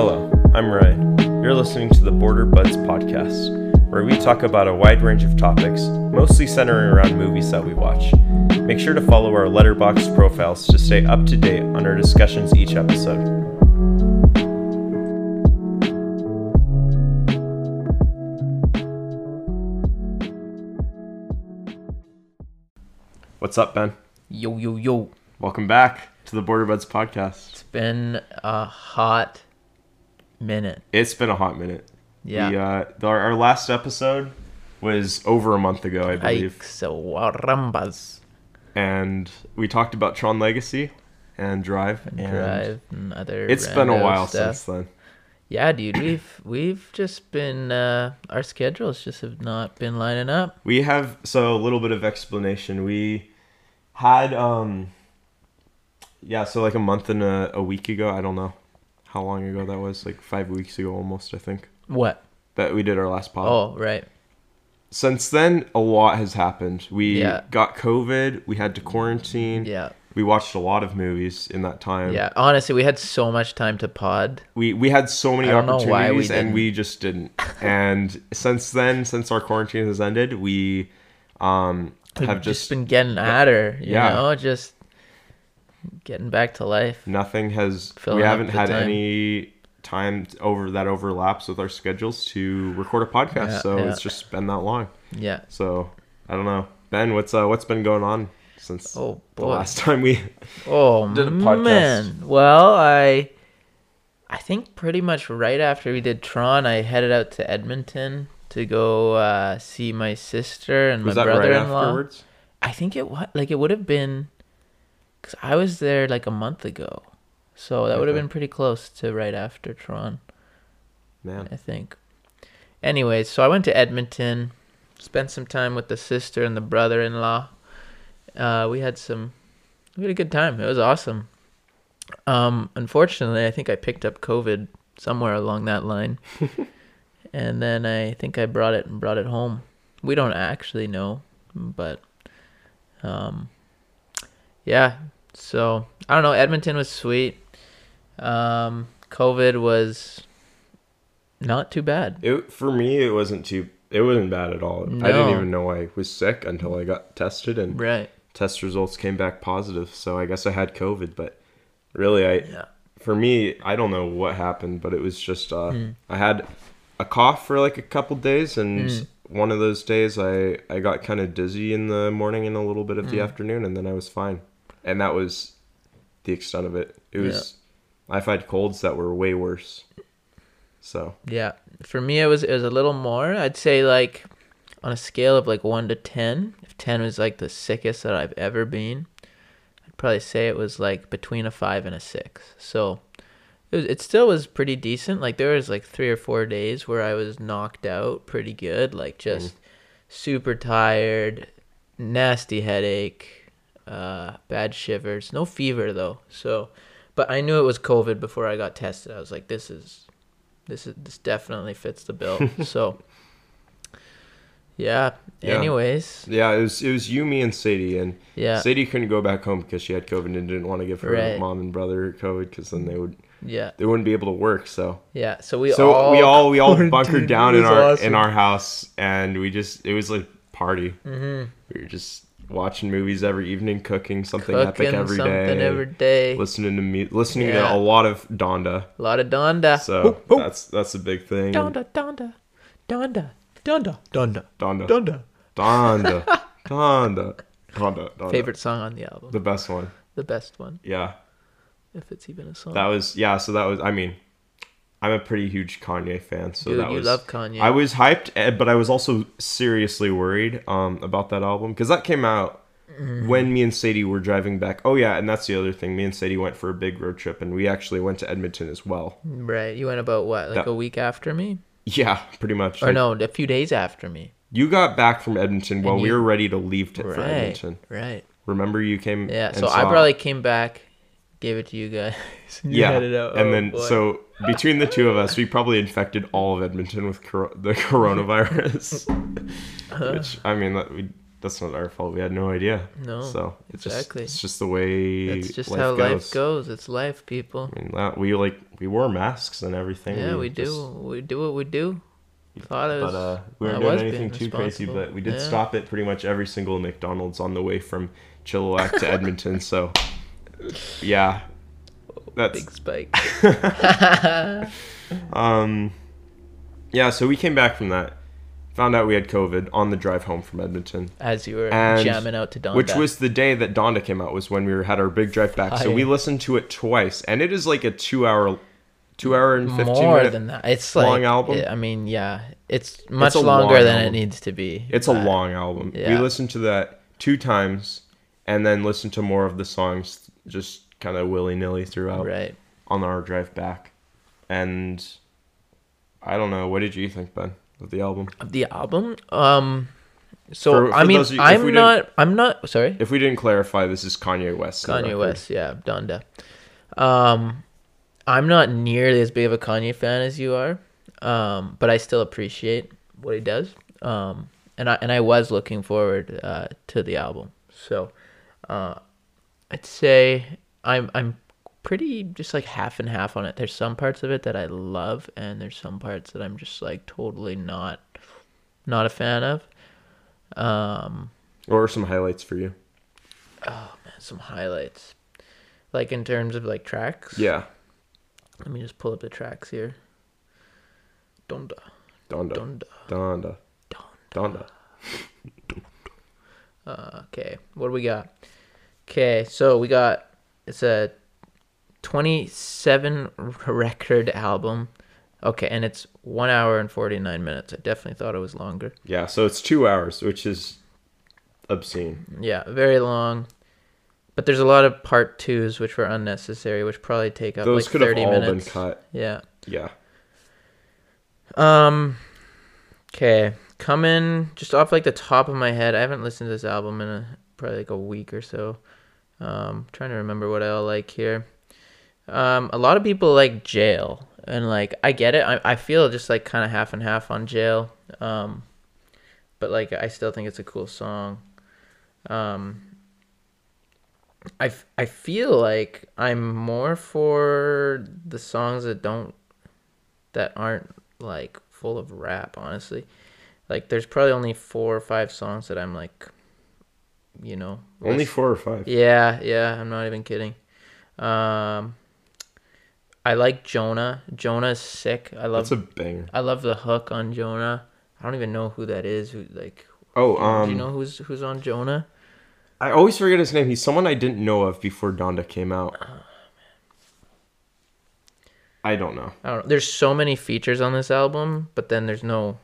Hello, I'm Ryan. You're listening to the Border Buds podcast, where we talk about a wide range of topics, mostly centering around movies that we watch. Make sure to follow our Letterboxd profiles to stay up to date on our discussions each episode. What's up, Ben? Yo, yo, yo. Welcome back to the Border Buds podcast. It's been a hot minute. It's been a hot minute. Yeah. We, uh, the- our, our last episode was over a month ago, I believe. Yikes, warambas. and we talked about Tron Legacy and Drive. And Drive and other. It's been a while stuff. since then. Yeah, dude, we've we've just been uh, our schedules just have not been lining up. We have so a little bit of explanation. We had um yeah, so like a month and a, a week ago, I don't know how long ago that was, like five weeks ago almost, I think. What? That we did our last pod. Oh, right. Since then a lot has happened. We Yeah. got COVID, we had to quarantine. Yeah. We watched a lot of movies in that time. Yeah. Honestly, we had so much time to pod. we we had so many I don't know why we opportunities and we just didn't and since then since our quarantine has ended we um have just, been getting at her. You Yeah. know, just getting back to life. nothing has Filling we haven't had time. any time over that overlaps with our schedules to record a podcast Yeah, so yeah. it's just been that long Yeah. so i don't know ben what's uh what's been going on since Oh the last time we Oh did a podcast. man. Well, I I think pretty much right after we did Tron, I headed out to Edmonton to go uh, see my sister and was my that brother-in-law. afterwards I think it was like it would have been cuz I was there like a month ago. So that would have been pretty close to right after Tron, man I think. Anyways, so I went to Edmonton, spent some time with the sister and the brother-in-law. Uh, we had some, we had a good time. It was awesome. Um, unfortunately, I think I picked up COVID somewhere along that line, and then I think I brought it and brought it home. We don't actually know, but, um, yeah. So I don't know. Edmonton was sweet. Um, COVID was not too bad. It for me it wasn't too it wasn't bad at all. I didn't even know I was sick until I got tested and Right. test results came back positive. So I guess I had COVID, but really I Yeah. for me I don't know what happened, but it was just uh Mm. I had a cough for like a couple days and Mm. one of those days I I got kind of dizzy in the morning and a little bit of the Mm. afternoon and then I was fine. And that was the extent of it. It was I've had colds that were way worse. So, Yeah, for me it was it was a little more. I'd say like on a scale of like one to ten. If ten was like the sickest that I've ever been, I'd probably say it was like between a five and a six. So it was, it still was pretty decent. Like there was like three or four days where I was knocked out pretty good. Like just mm. super tired, nasty headache, uh, bad shivers, no fever though. So, but I knew it was COVID before I got tested. I was like, this is this is this definitely fits the bill. so yeah. Yeah. Anyways, Yeah, it was it was you, me, and Sadie, and yeah, Sadie couldn't go back home because she had COVID and didn't want to give her Right. mom and brother COVID because then they would yeah, they wouldn't be able to work. So yeah. So we so all we all we all bunkered down in our awesome. in our house, and we just it was like party. hmm We were just watching movies every evening, cooking something cooking epic every something day, every day. listening to me listening Yeah. to a lot of Donda. A lot of Donda. So that's that's a big thing. Donda, Donda, Donda, Donda, Donda, Donda, Donda. Donda, Donda, Donda, Donda. Favorite song on the album. the best one. The best one, Yeah. if it's even a song. That was yeah. So that was. I mean, I'm a pretty huge Kanye fan. So Dude, that you was. love Kanye. I was hyped, eh, but I was also seriously worried um, about that album because that came out Mm-hmm. when me and Sadie were driving back. Oh yeah, and that's the other thing. Me and Sadie went for a big road trip, and we actually went to Edmonton as well. right. You went about what, like That- a week after me, Yeah, pretty much. or Like, no, a few days after me. You got back from Edmonton while And we were ready to leave to, for Right. Edmonton. Right. Remember you came. Yeah. So I probably came back, gave it to you guys. you yeah, and Oh, then boy. so between the two of us, we probably infected all of Edmonton with cor- the coronavirus. Which I mean, that we that's not our fault. We had no idea. No, so it's exactly. Just, it's just the way. That's just life how goes. life goes. It's life, people. I mean, that, we like we wore masks and everything. Yeah, we just- do. We do what we do. Thought it was. But uh, we weren't doing anything too crazy. But we did Yeah. stop at pretty much every single McDonald's on the way from Chilliwack to Edmonton. So yeah, that's big spike. um, yeah. So we came back from that, found out we had COVID on the drive home from Edmonton. As you were And- jamming out to Don. Which was the day that Donda came out was when we were, had our big drive back. So we listened to it twice, and it is like a two hour, two hour and fifteen more than that. It's like long album? I mean, yeah, it's much a longer long than album. it needs to be. It's a Uh, long album. We listened to that two times, and then listened to more of the songs just kind of willy nilly throughout Right. on our drive back. And I don't know. What did you think, Ben, of the album? Of the album, um, so For- I mean, you- I'm didn't- I'm not. Sorry. If we didn't clarify, this is Kanye West. Kanye. West, yeah, Donda. Um, I'm not nearly as big of a Kanye fan as you are, um, but I still appreciate what he does. Um, and I and I was looking forward uh, to the album, so uh, I'd say I'm I'm pretty just like half and half on it. There's some parts of it that I love, and there's some parts that I'm just like totally not not a fan of. Um, What were some highlights for you? Oh man, some highlights, like in terms of like tracks. Yeah, Let me just pull up the tracks here. Donda, Donda. Donda, Donda. Donda. Donda. Uh, okay, what do we got? Okay, so we got it's a 27 record album. Okay, and it's one hour and 49 minutes. I definitely thought it was longer. Yeah, so it's two hours, which is obscene. Yeah, very long. But there's a lot of part twos which were unnecessary, which probably take up Those like could have 30 all minutes. been cut. Yeah. Yeah. Um. Okay, coming just off like the top of my head. I haven't listened to this album in a, probably like a week or so. Um, trying to remember what I like here. Um, a lot of people like Jail, and like I get it. I I feel just like kind of half and half on Jail. Um, but like I still think it's a cool song. Um. I, I feel like I'm more for the songs that don't that aren't like full of rap honestly like there's probably only four or five songs that i'm like you know Only four or five. yeah yeah i'm not even kidding um i like jonah jonah's sick i love That's a banger. i love the hook on jonah i don't even know who that is who like Oh, um, do you know who's who's on jonah I always forget his name. He's someone I didn't know of before Donda came out. Oh, I don't know. I don't know. There's so many features on this album, but then there's no,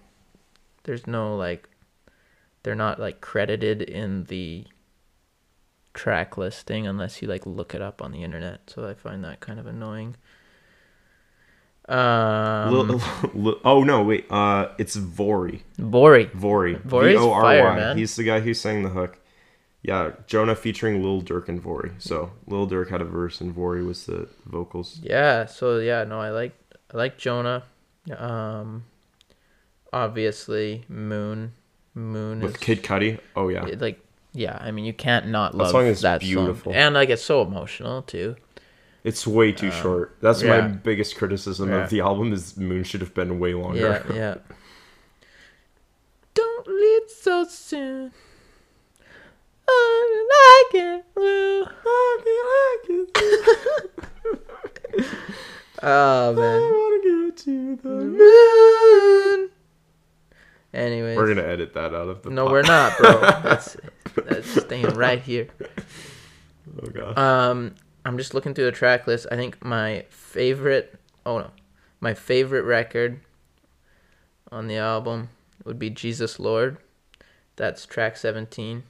there's no like, they're not like credited in the track listing unless you like look it up on the internet. So I find that kind of annoying. Um, Lil- Lil- oh no, wait. Uh, it's Vory. Vory. Vory. Vory's V O R fire, man. He's the guy who sang the hook. Yeah, Jonah featuring Lil Durk and Vory. So Lil Durk had a verse and Vory was the vocals. Yeah. So yeah, no, I like I like Jonah. Um, obviously Moon. Moon With is Kid Cudi. Oh yeah. it, like yeah. I mean, you can't not love That song is that beautiful. song, and like it's so emotional too. It's way too short. That's my Um, biggest criticism Yeah. of the album is Moon should have been way longer. Yeah, yeah. Don't leave so soon. I like it blue. oh man. Moon. Anyways, We're gonna edit that out of the. no, we're not, bro. That's that's staying right here. Oh god. Um, I'm just looking through the track list. I think my favorite, oh no, my favorite record on the album would be Jesus Lord. That's track 17.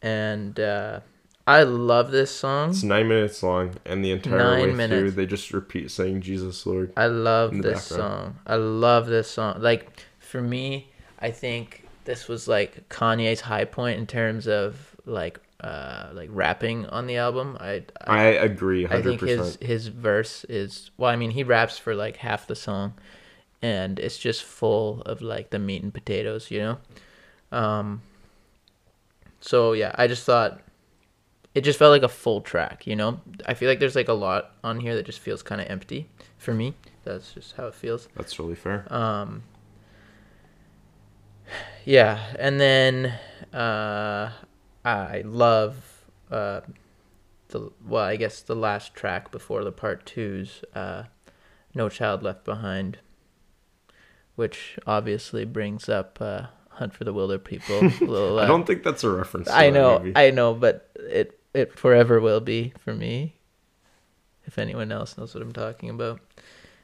And uh, I love this song. It's nine minutes long, and the entire Nine way through, they just repeat saying "Jesus Lord." I love this background. song. I love this song. Like for me, I think this was like Kanye's high point in terms of like uh like rapping on the album. I I, I agree, I hundred think his his verse is well. I mean, he raps for like half the song, and it's just full of like the meat and potatoes, you know. Um, so yeah, I just thought it just felt like a full track. You know, I feel like there's like a lot on here that just feels kind of empty for me. That's just how it feels. That's really fair. Um, yeah, and then uh, I love uh, the well, I guess the last track before the part twos, uh, "No Child Left Behind," which obviously brings up uh, "Hunt for the Wilderpeople." a little, I uh, don't think that's a reference. To I know. I know, but it it forever will be for me. If anyone else knows what I'm talking about.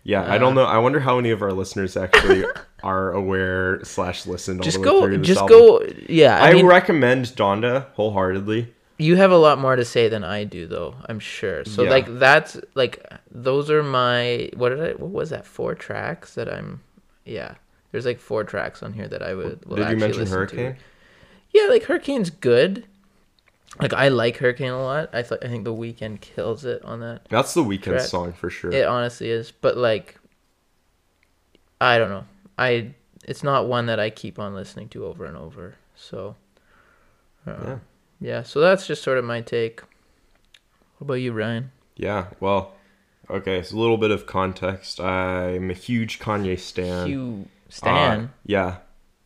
Yeah, I don't uh, know. I wonder how many of our listeners actually are aware slash listened Just the go, just album. go. Yeah, I, I, mean, recommend Donda wholeheartedly. you have a lot more to say than I do, though. I'm sure. So Yeah. like that's like those are my what did I what was that four tracks that I'm yeah. There's like four tracks on here that I would. Did you mention Hurricane? To. Yeah, like Hurricane's good. Like I like Hurricane a lot. I I think the Weeknd kills it on that. That's the Weeknd Track. song for sure. It honestly is, but like, I don't know. I it's not one that I keep on listening to over and over. So, uh, Yeah. yeah. So that's just sort of my take. What about you, Ryan? Yeah, well, okay, so a little bit of context. I'm a huge Kanye stan. Hugh Uh, Stan. yeah.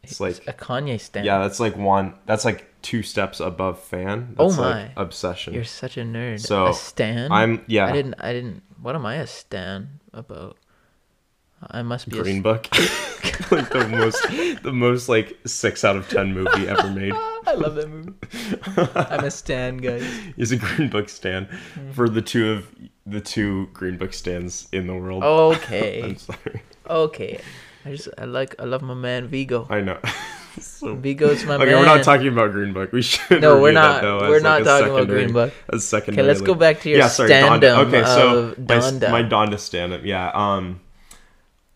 It's like a Kanye Stan. yeah, that's like one that's like two steps above fan. Oh That's like my. obsession. You're such a nerd. So, a Stan. I'm yeah, I didn't. I didn't. What am I a Stan about? I must be Green a. Book. like the most the most like 6 out of 10 movie ever made. I love that movie. I'm a Stan, guys. He's a Green Book stan Mm-hmm. for the two of the two Green Book stands in the world. Okay. I'm sorry. Okay. I just I like I love my man Viggo. I know. so Viggo's my Okay, man. we're not talking about Green Book. We should. No, we're not. though, we're not a talking about Green Book. As secondary. Okay, let's go back to your yeah, sorry, stand-up Donda. Okay, so of my, Donda. my Donda stand up, yeah. Um,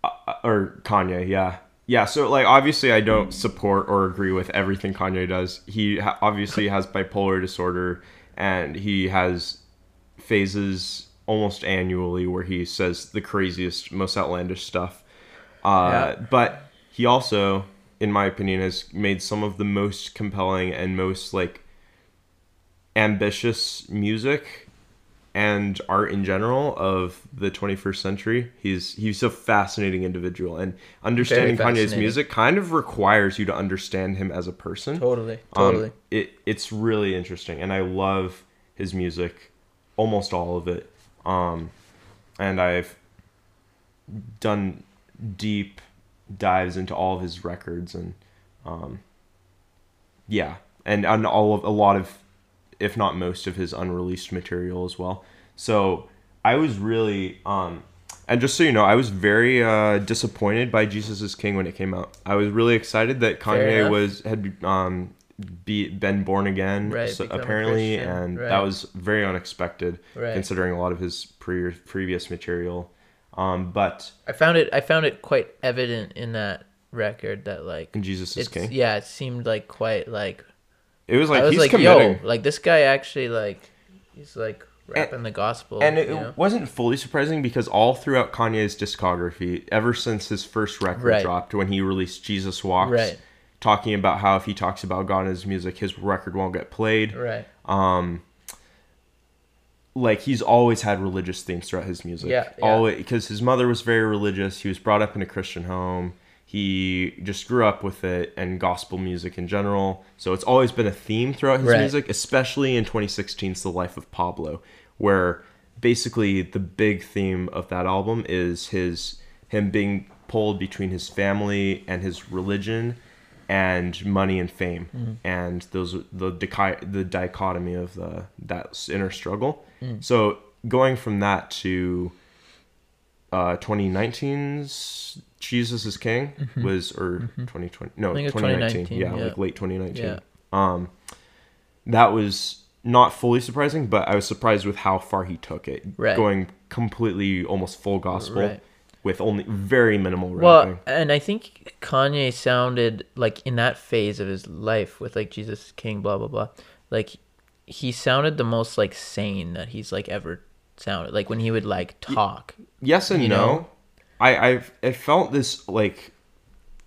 uh, or Kanye, yeah, yeah. So like, obviously, I don't support or agree with everything Kanye does. He ha- obviously has bipolar disorder, and he has phases almost annually where he says the craziest, most outlandish stuff. Uh, Yeah. But he also, in my opinion, has made some of the most compelling and most like ambitious music and art in general of the 21st century. He's he's a fascinating individual, and understanding Kanye's music kind of requires you to understand him as a person. Totally. Um, Totally. it it's really interesting, and I love his music, almost all of it. Um, and I've done deep dives into all of his records, and um, yeah, and on all of a lot of, if not most of his unreleased material as well. So I was really um, and just so you know, I was very uh, disappointed by Jesus is King when it came out. I was really excited that Kanye was had um, be, been born again, Right, so apparently, and right. that was very unexpected Right. considering a lot of his pre- previous material. Um, but I found it. I found it quite evident in that record that like Jesus is King, yeah, it seemed like quite like it was like I was he's like, committing. yo, like this guy actually like he's like rapping the gospel. and it know? wasn't fully surprising because all throughout Kanye's discography, ever since his first record Right. dropped when he released Jesus Walks, Right. talking about how if he talks about God in his music, his record won't get played. right. Um, like he's always had religious themes throughout his music. Yeah, yeah. Always because his mother was very religious. He was brought up in a Christian home. He just grew up with it and gospel music in general. So it's always been a theme throughout his Right. music, especially in 2016's The Life of Pablo, where basically the big theme of that album is his him being pulled between his family and his religion and money and fame Mm-hmm. and those the dichi- the dichotomy of the that inner struggle Mm. so going from that to uh 2019's jesus is king was or 2020 no Mm-hmm. I think it's 2019 2019, yeah, yeah. like late 2019 Yeah. um that was not fully surprising but i was surprised with how far he took it Right. going completely almost full gospel Right. with only very minimal Well, and I think Kanye sounded like in that phase of his life with like Jesus King, blah blah blah. Like he sounded the most like sane that he's like ever sounded. Like when he would like talk. yes and you no know? i it felt this like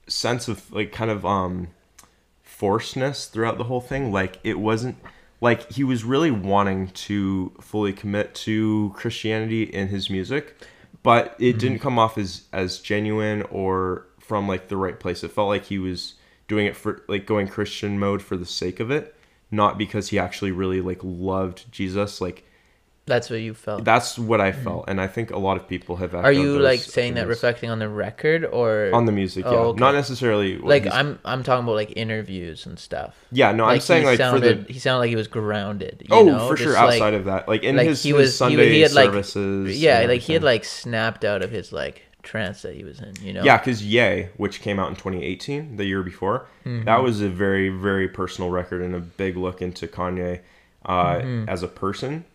sense of like kind of um forcedness throughout the whole thing. Like it wasn't like he was really wanting to fully commit to Christianity in his music, but it didn't come off as as genuine or from like the right place. It felt like he was doing it for like going Christian mode for the sake of it, not because he actually really like loved Jesus. Like That's what you felt. that's what I mm-hmm. felt, and I think a lot of people have. Are you like saying that reflecting on the record or on the music? Yeah, Oh, okay. not necessarily like he's- I'm I'm talking about like interviews and stuff. Yeah, no, I'm saying he like sounded, for the he sounded like he was grounded. You oh know? for sure like- outside of that, like in like, his, he was- he- Sunday he had, like- services. yeah, like he had like snapped out of his like trance that he was in. You know? Yeah, because Yay, which came out in 2018, the year before, Mm-hmm. that was a very, very personal record and a big look into Kanye uh, Mm-hmm. as a person.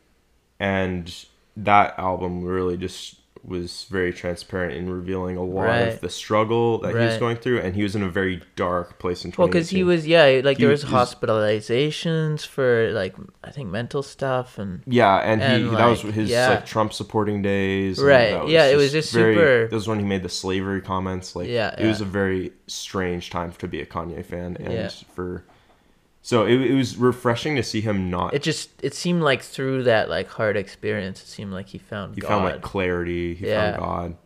And that album really just was very transparent in revealing a lot Right. of the struggle that he was going through. And he was in a very dark place in 2018. Well, because he was yeah, like He there was was- hospitalizations for like I think mental stuff and Yeah, and, And, he that was his yeah. like Trump supporting days. Right, yeah, it was just super- That was when he made the slavery comments. Like, Yeah, it was a very strange time to be a Kanye fan, and Yeah. for so it, it was refreshing to see him not. it just it seemed like through that like hard experience, it seemed like he found he God, found like clarity. He Yeah. found God.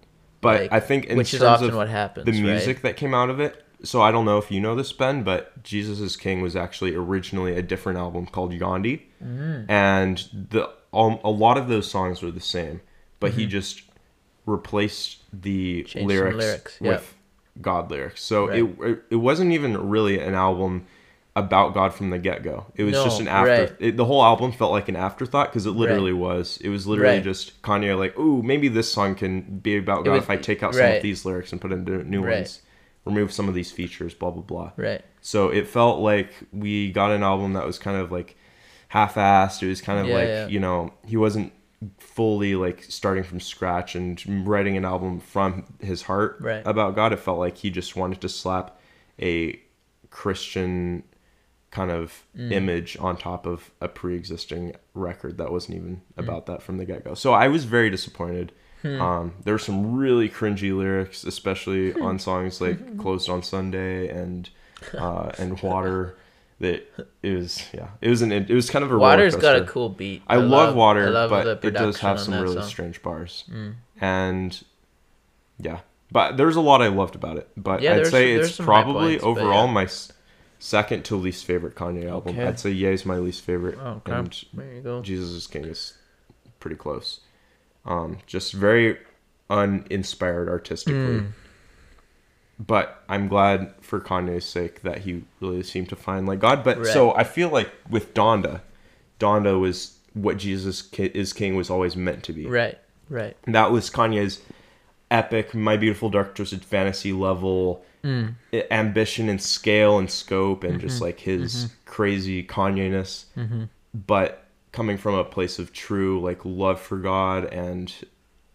But Like, I think in which is terms often of what happens. the right? music that came out of it. So I don't know if you know this, Ben, but Jesus is King was actually originally a different album called Yandhi, Mm. and the um, a lot of those songs were the same, but he just replaced the Mm-hmm. Changed lyrics, lyrics, yeah. with God lyrics. So Right. it, it it wasn't even really an album about God from the get go. It was No, just an after. right. It, the whole album felt like an afterthought because it literally was. It was literally Right. just Kanye like, ooh, maybe this song can be about God was- if I take out some of these lyrics and put in new- Right. ones, remove some of these features, blah blah blah. Right. So it felt like we got an album that was kind of like half-assed. It was kind of Yeah, like yeah. you know he wasn't fully like starting from scratch and writing an album from his heart Right. about God. It felt like he just wanted to slap a Christian kind of Mm. image on top of a pre-existing record that wasn't even Mm. about that from the get-go. So I was very disappointed. Hmm. Um, there were some really cringy lyrics, especially Hmm. on songs like "Closed on Sunday" and uh, and "Water." That it was, yeah, it was an it was kind of a Water's got a cool beat. I, love, Water, I love but it does have some really song. Mm. strange bars, and yeah, but there's a lot I loved about it. But Yeah, I'd say it's there's some high probably points, overall yeah. my second to least favorite Kanye album. Okay. I'd say Ye's my least favorite, Oh, okay. and There you go. Jesus is King is pretty close. Um, just very uninspired artistically. Mm. But I'm glad for Kanye's sake that he really seemed to find like God. But so I feel like with Donda, Donda was what Jesus is King was always meant to be. Right. Right. And that was Kanye's epic, My Beautiful Dark Twisted Fantasy level Mm. ambition and scale and scope and Mm-hmm. just like his crazy Kanye-ness. Mm-hmm. But coming from a place of true like love for God and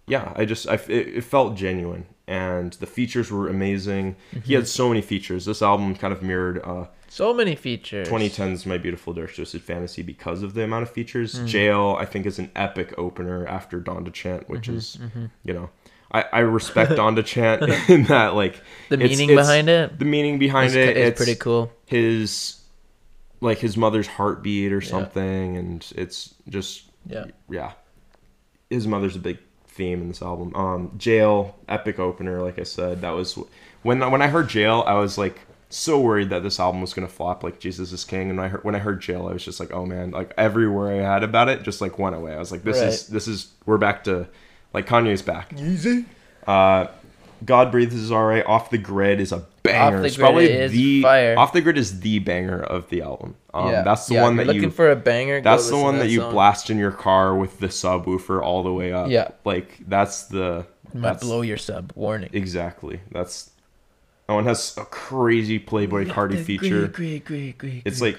yeah, I just I it, it felt genuine and the features were amazing. He Mm-hmm. had so many features. This album kind of mirrored uh So many features. 2010's My Beautiful Dark Twisted Fantasy because of the amount of features. Mm. Jail, I think, is an epic opener after Donda Chant, which Mm-hmm, is, you know, I, I respect Donda Chant in that, like, The it's- meaning it's- behind it The meaning behind it, is it's pretty cool. his, like, his mother's heartbeat or something, and it's just, Yeah. yeah. His mother's a big theme in this album. Um, Jail, epic opener, like I said. That was when when I heard Jail, I was like so worried that this album was gonna flop like Jesus is King. And I heard when I heard Jail, I was just like, oh man, like everywhere I had about it just like went away. I was like, this is this is we're back to like Kanye's back. Easy. Uh, God breathes is alright. Off the grid is a banger. Off the it's Grid probably is the fire. off the grid is the banger of the album. Um, that's the Yeah, one that you're you looking for a banger. go that's the one to that you song. blast in your car with the subwoofer all the way up. Yeah. Like that's the Might that's blow your sub. Warning. exactly. That's that one has a crazy Playboi Carti feature. Great, great, great, It's like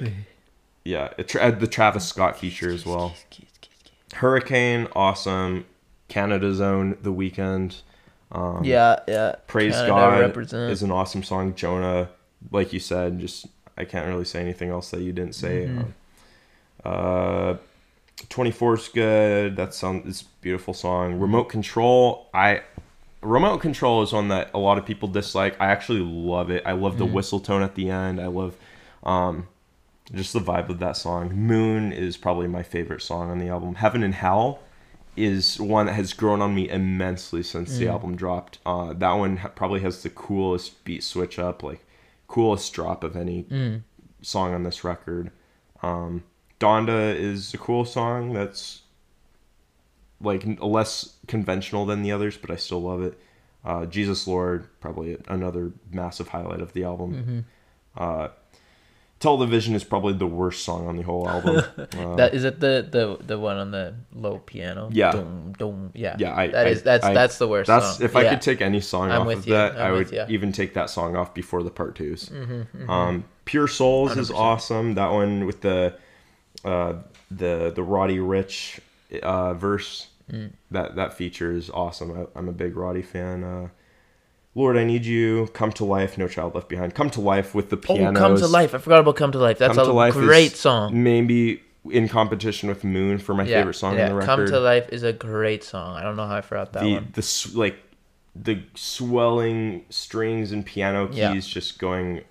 yeah, it tra- the Travis Scott feature as well. Hurricane, awesome. Canada's own The Weeknd. Um, yeah, yeah. Praise Canada God represent. is an awesome song. Jonah, like you said, just I can't really say anything else that you didn't say. Mm-hmm. Um, uh, 24 is good. That sound it's a beautiful song. Remote Control, I Remote Control is one that a lot of people dislike. I actually love it. I love the Mm-hmm. whistle tone at the end. I love Um, just the vibe of that song. Moon is probably my favorite song on the album. Heaven and Hell is one that has grown on me immensely since the album dropped. Uh, that one ha- probably has the coolest beat switch up, like coolest drop of any song on this record. Um, Donda is a cool song that's like less conventional than the others, but I still love it. Uh, Jesus Lord, probably another massive highlight of the album. Uh, Television is probably the worst song on the whole album. Uh, that is it. The the the one on the low piano. Yeah. Dum, dum, yeah. yeah, I, That I- is that's I- that's the worst. That's song. if I Yeah. could take any song I'm off of you. that, I'm I would you. even take that song off before the part 2s Mm-hmm, Um, Pure Souls is 100%. awesome. That one with the uh, the the Roddy Ricch uh, verse Mm. that that feature is awesome. I, I'm a big Roddy fan. Uh, Lord, I need you. Come to life. No child left behind. Come to life with the piano. Oh, come to life! I forgot about come to life. That's Come a Life great song. Maybe in competition with Moon for my Yeah, favorite song yeah. on the record. Come to life is a great song. I don't know how I forgot that the one. the like the swelling strings and piano keys Yeah. just going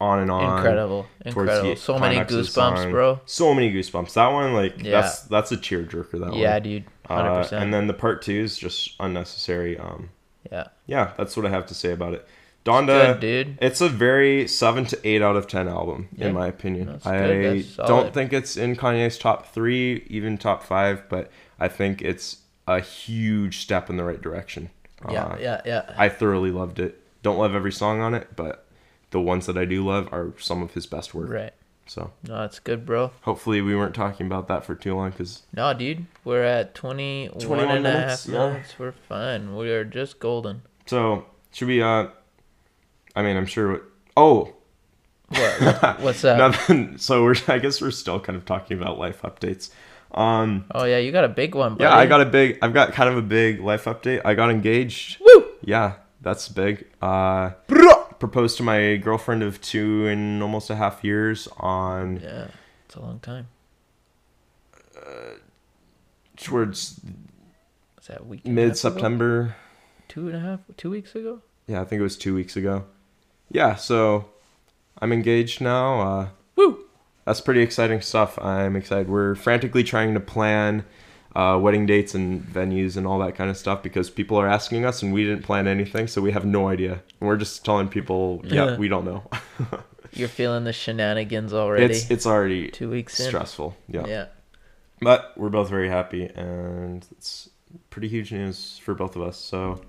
on and on. Incredible, incredible. So many climax of the goosebumps, bro. So many goosebumps. That one, like Yeah. that's that's a tearjerker. That Yeah, one. Yeah, dude, hundred Uh, percent. and then the part two is just unnecessary. Um, yeah, yeah, that's what I have to say about it. good, Donda, dude. it's a very seven to eight out of ten album Yeah. in my opinion. I don't think it's in Kanye's top three, even top five, but I think it's a huge step in the right direction. Yeah, Uh, yeah, yeah. I thoroughly loved it. Don't love every song on it, but the ones that I do love are some of his best work. Right. So No, that's good, bro. hopefully we weren't talking about that for too long because No, dude, we're at 21 21 and a half minutes, yeah. minutes. We're fine. We are just golden. so should we? uh I mean, I'm sure. Oh, What? What's that? nothing. So we're. I guess we're still kind of talking about life updates. Um. Oh yeah, you got a big one, buddy. Yeah, I got a big. I've got kind of a big life update. I got engaged. Woo! Yeah, that's big. Uh, proposed to my girlfriend of two and almost a half years on Yeah, it's a long time. Uh, towards Is that week? and a half mid September. Two and a half, two weeks ago. Yeah, I think it was two weeks ago. Yeah, so I'm engaged now. Uh, Woo! that's pretty exciting stuff. I'm excited. We're frantically trying to plan uh, wedding dates and venues and all that kind of stuff because people are asking us and we didn't plan anything, so we have no idea. We're just telling people, yeah, we don't know. You're feeling the shenanigans already. it's it's already two weeks in. stressful. Yeah. Yeah. But we're both very happy and it's pretty huge news for both of us. So,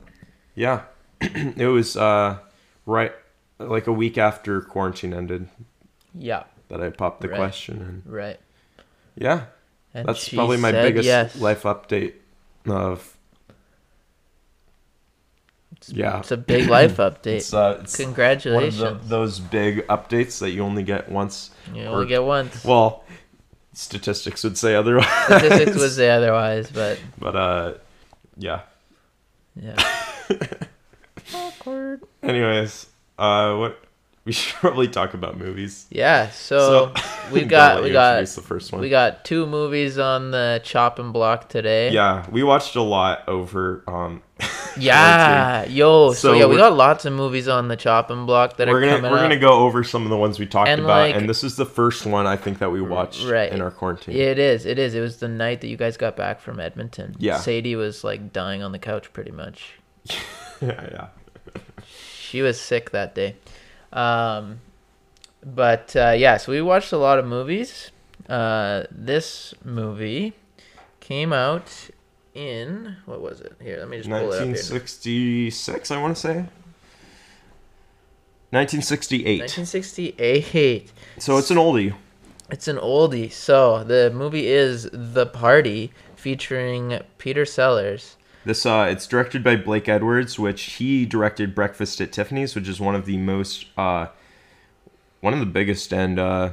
yeah. it was uh, right like a week after quarantine ended Yeah. that I popped the Right. question and Right. yeah, And that's probably my biggest yes. life update of yeah. It's a big life update. It's, uh, it's one of Congratulations. the, those big updates that you only get once. you or- only get once. Well, statistics would say otherwise. Statistics would say otherwise, but but uh, yeah. yeah. Awkward. Anyways, uh, what we should probably talk about movies. Yeah. So, we got we got the first one. we got two movies on the chopping block today. yeah, we watched a lot over. Um, Yeah, yo. So, So yeah, we got lots of movies on the chopping block that we're are gonna coming we're up. gonna go over some of the ones we talked And, about, like- and this is the first one I think that we watched Right. in our quarantine. It is. It is. It was the night that you guys got back from Edmonton. Yeah. Sadie was like dying on the couch pretty much. yeah, yeah. She was sick that day. Um, but uh, yeah, so we watched a lot of movies. Uh, this movie came out in what was it? Here, let me just pull it up 1966, I want to say. 1968. 1968. So it's an oldie. It's an oldie. So the movie is The Party, featuring Peter Sellers. This uh, it's directed by Blake Edwards, which he directed Breakfast at Tiffany's, which is one of the most uh, one of the biggest and uh,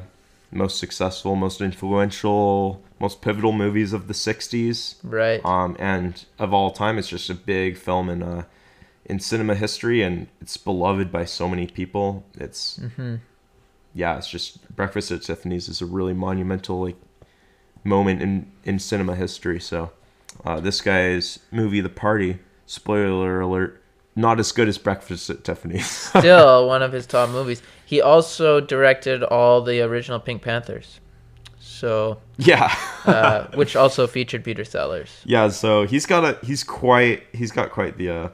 most successful, most influential, most pivotal movies of the '60s, Right. um, and of all time. It's just a big film in uh, in cinema history, and it's beloved by so many people. It's yeah, it's just Breakfast at Tiffany's is a really monumental like moment in in cinema history. So uh, this guy's movie, The Party, spoiler alert, not as good as Breakfast at Tiffany's. Still one of his top movies. He also directed all the original Pink Panthers. So, yeah. uh, which also featured Peter Sellers. yeah, so he's got a he's quite he's got quite the uh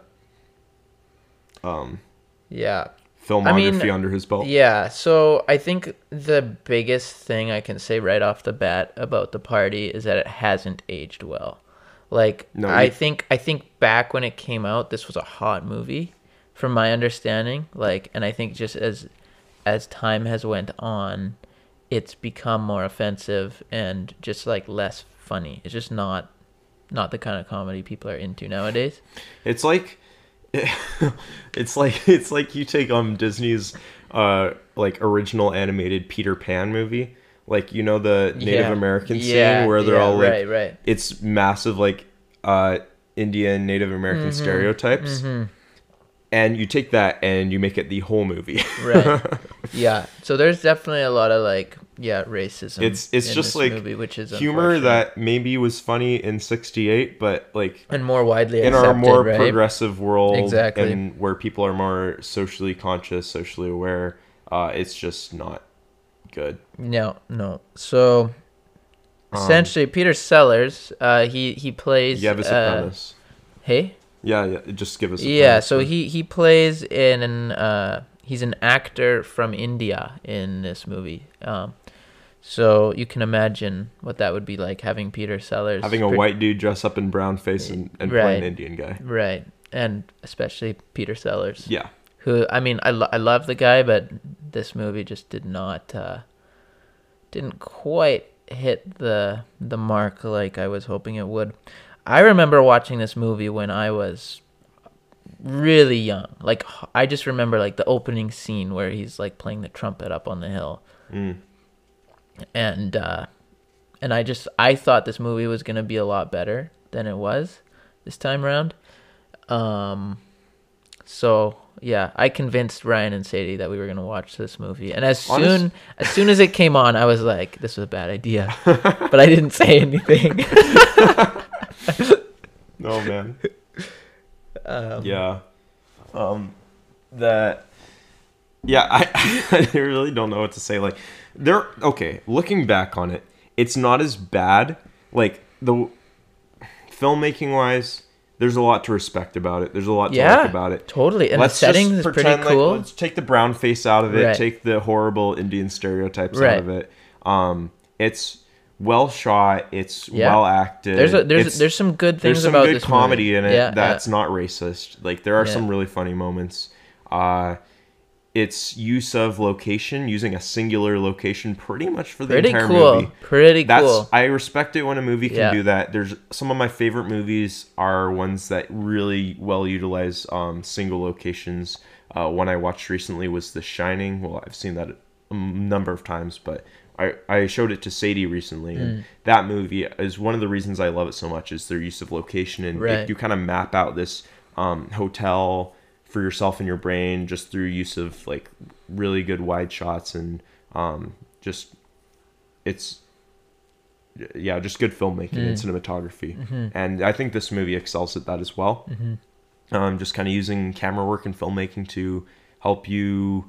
um Yeah. filmography mean, under his belt. Yeah, so I think the biggest thing I can say right off the bat about the party is that it hasn't aged well. Like No, I you- think I think back when it came out, this was a hot movie, from my understanding. Like, and I think just as as time has went on, it's become more offensive and just like less funny. It's just not not the kind of comedy people are into nowadays. It's like it's like it's like you take um Disney's uh like original animated Peter Pan movie, like you know the Native Yeah. American scene Yeah, where they're yeah, all like right, right. it's massive like uh Indian Native American Mm-hmm. stereotypes. And you take that and you make it the whole movie. right yeah so there's definitely a lot of like yeah racism it's it's just like movie, which is humor that maybe was funny in 68 but like and more widely in accepted, our more right? progressive world Exactly. and where people are more socially conscious socially aware uh, it's just not good. No no. So Um, essentially peter sellers uh he he plays yeah give us a uh, premise hey? Yeah yeah just give us a yeah premise, so he he plays in an uh he's an actor from india in this movie. Um so you can imagine what that would be like having peter sellers having a pre- white dude dress up in brown face and, and play an indian guy. Right. And especially peter sellers. Yeah who I mean I, lo- I love the guy but this movie just did not uh didn't quite hit the the mark like I was hoping it would. I remember watching this movie when I was really young. Like I just remember like the opening scene where he's like playing the trumpet up on the hill Mm. and uh and I just I thought this movie was going to be a lot better than it was this time around. Um so yeah, I convinced Ryan and Sadie that we were going to watch this movie. And as soon as soon as it came on, I was like this was a bad idea. but I didn't say anything. no man um, yeah um that yeah I, I really don't know what to say like there okay looking back on it it's not as bad like the filmmaking wise there's a lot to respect about it there's a lot to Yeah, like about it Totally. And let's the setting is pretty pretend like- cool. let's take the brown face out of it Right. take the horrible indian stereotypes Right. out of it um it's well shot it's Yeah. well acted there's a, there's there's some good things about it. there's some about good comedy movie. in it Yeah, that's not racist. Like there are some really funny moments. Uh its use of location, using a singular location pretty much for the pretty entire cool. movie. Pretty That's cool. I respect it when a movie can Yeah. do that. There's some of my favorite movies are ones that really well utilize um, single locations. Uh, one I watched recently was The Shining. Well, I've seen that a number of times, but I, I showed it to Sadie recently, and that movie is one of the reasons I love it so much is their use of location and it- you kind of map out this um, hotel for yourself and your brain just through use of like really good wide shots and um, just it's yeah just good filmmaking and cinematography and i think this movie excels at that as well um, just kind of using camera work and filmmaking to help you